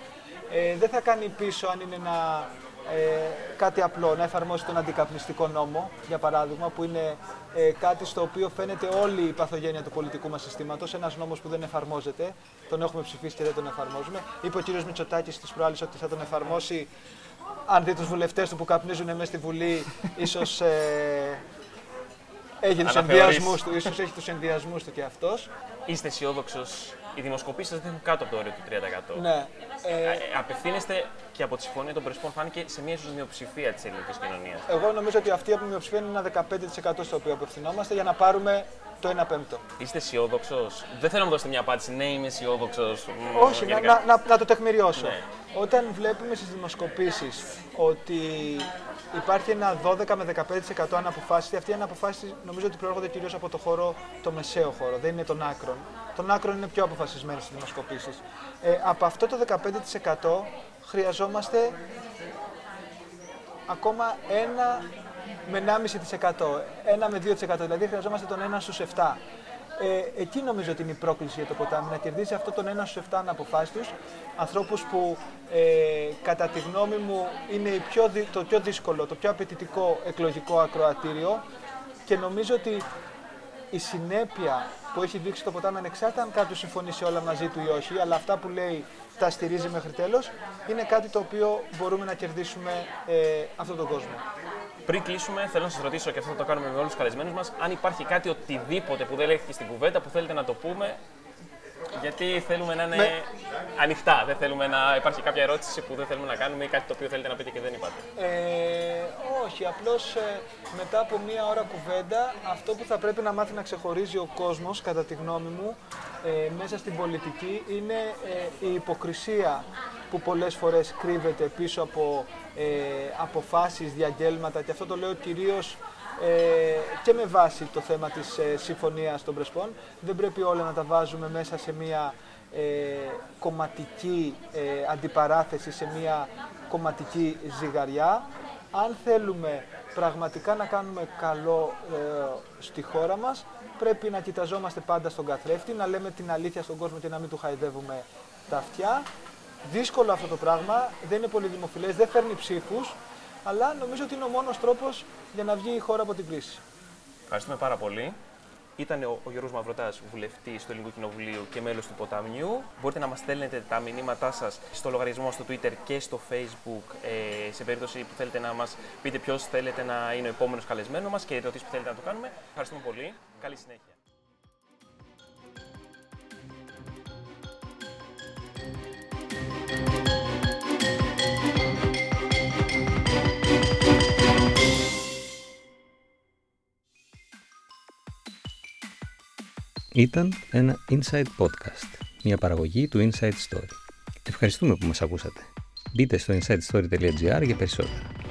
[SPEAKER 2] Ε, δεν θα κάνει πίσω αν είναι ένα ε, κάτι απλό, να εφαρμόσει τον αντικαπνιστικό νόμο, για παράδειγμα, που είναι ε, κάτι στο οποίο φαίνεται όλη η παθογένεια του πολιτικού μας συστήματος. Ένας νόμος που δεν εφαρμόζεται, τον έχουμε ψηφίσει και δεν τον εφαρμόζουμε. Είπε ο κ. Μητσοτάκης της προάλλης ότι θα τον εφαρμόσει. Αν δει τους βουλευτές του που καπνίζουν μέσα στη Βουλή, ίσως ε, έχει τους ενδιασμούς του, ίσως έχει τους ενδιασμούς του και αυτός.
[SPEAKER 1] Είστε αισιόδοξος. Οι δημοσκοπήσεις σα δείχνουν κάτω από το όριο του 30%.
[SPEAKER 2] Ναι.
[SPEAKER 1] Ε, ε, απευθύνεστε και από τη συμφωνία των Πρεσπών φάνηκε σε μια ίσως μειοψηφία της ελληνικής κοινωνίας.
[SPEAKER 2] Εγώ νομίζω ότι αυτή η μειοψηφία είναι ένα 15% στο οποίο απευθυνόμαστε για να πάρουμε το 1 πέμπτο.
[SPEAKER 1] Είστε αισιόδοξος; Δεν θέλω να μου δώσετε μια απάντηση. Ναι, είμαι αισιόδοξος.
[SPEAKER 2] Όχι, να, να, να, να, το τεκμηριώσω. Ναι. Όταν βλέπουμε στις δημοσκοπήσεις ότι υπάρχει ένα 12 με 15% αναποφάσιστη, αυτή η αναποφάσιση νομίζω ότι προέρχονται κυρίως από το χώρο, το μεσαίο χώρο, δεν είναι των άκρων. Των άκρων είναι πιο αποφασισμένοι στις δημοσκοπήσεις. Ε, από αυτό το 15% χρειαζόμαστε ακόμα ένα με 1,5%, ένα με 2%, δηλαδή χρειαζόμαστε τον 1 στους 7. Ε, εκεί νομίζω ότι είναι η πρόκληση για το ποτάμι, να κερδίσει αυτό τον 1 στους 7 αναποφάσιστους, ανθρώπους που ε, κατά τη γνώμη μου είναι πιο, το πιο δύσκολο, το πιο απαιτητικό εκλογικό ακροατήριο και νομίζω ότι η συνέπεια που έχει δείξει το ποτάμι ανεξάρτητα αν κάποιος συμφωνήσει όλα μαζί του ή όχι, αλλά αυτά που λέει τα στηρίζει μέχρι τέλος, είναι κάτι το οποίο μπορούμε να κερδίσουμε ε, αυτόν τον κόσμο.
[SPEAKER 1] Πριν κλείσουμε, θέλω να σας ρωτήσω και αυτό θα το κάνουμε με όλους τους καλεσμένους μας, αν υπάρχει κάτι οτιδήποτε που δεν έχει στην κουβέντα που θέλετε να το πούμε γιατί θέλουμε να είναι με... ανοιχτά. Δεν θέλουμε να υπάρχει κάποια ερώτηση που δεν θέλουμε να κάνουμε ή κάτι το οποίο θέλετε να πείτε και δεν είπατε.
[SPEAKER 2] Ε, όχι, απλώς ε, μετά από μία ώρα κουβέντα, αυτό που θα πρέπει να μάθει να ξεχωρίζει ο κόσμος, κατά τη γνώμη μου, ε, μέσα στην πολιτική είναι ε, η υποκρισία που πολλές φορές κρύβεται πίσω από ε, αποφάσεις, διαγγέλματα και αυτό το λέω κυρίως ε, και με βάση το θέμα της ε, συμφωνίας των Πρεσπών. Δεν πρέπει όλα να τα βάζουμε μέσα σε μια ε, κομματική ε, αντιπαράθεση, σε μια κομματική ζυγαριά. Αν θέλουμε πραγματικά να κάνουμε καλό στη χώρα μας, πρέπει να κοιταζόμαστε πάντα στον καθρέφτη, να λέμε την αλήθεια στον κόσμο και να μην του χαϊδεύουμε τα αυτιά. Δύσκολο αυτό το πράγμα, δεν είναι πολύ δημοφιλές, δεν φέρνει ψήφους, αλλά νομίζω ότι είναι ο μόνος τρόπος για να βγει η χώρα από την κρίση.
[SPEAKER 1] Ευχαριστούμε πάρα πολύ. Ήταν ο, ο Γιώργος Μαυρωτάς, βουλευτής του Ελληνικού Κοινοβουλίου και μέλος του Ποταμιού. Μπορείτε να μας στέλνετε τα μηνύματά σας στο λογαριασμό στο Twitter και στο Facebook ε, σε περίπτωση που θέλετε να μας πείτε ποιος θέλετε να είναι ο επόμενος καλεσμένος μας και ερωτήσεις που θέλετε να το κάνουμε. Ευχαριστούμε πολύ. Καλή συνέχεια.
[SPEAKER 3] Ήταν ένα Inside Podcast, μια παραγωγή του Inside Story. Ευχαριστούμε που μας ακούσατε. Μπείτε στο insidestory.gr για περισσότερα.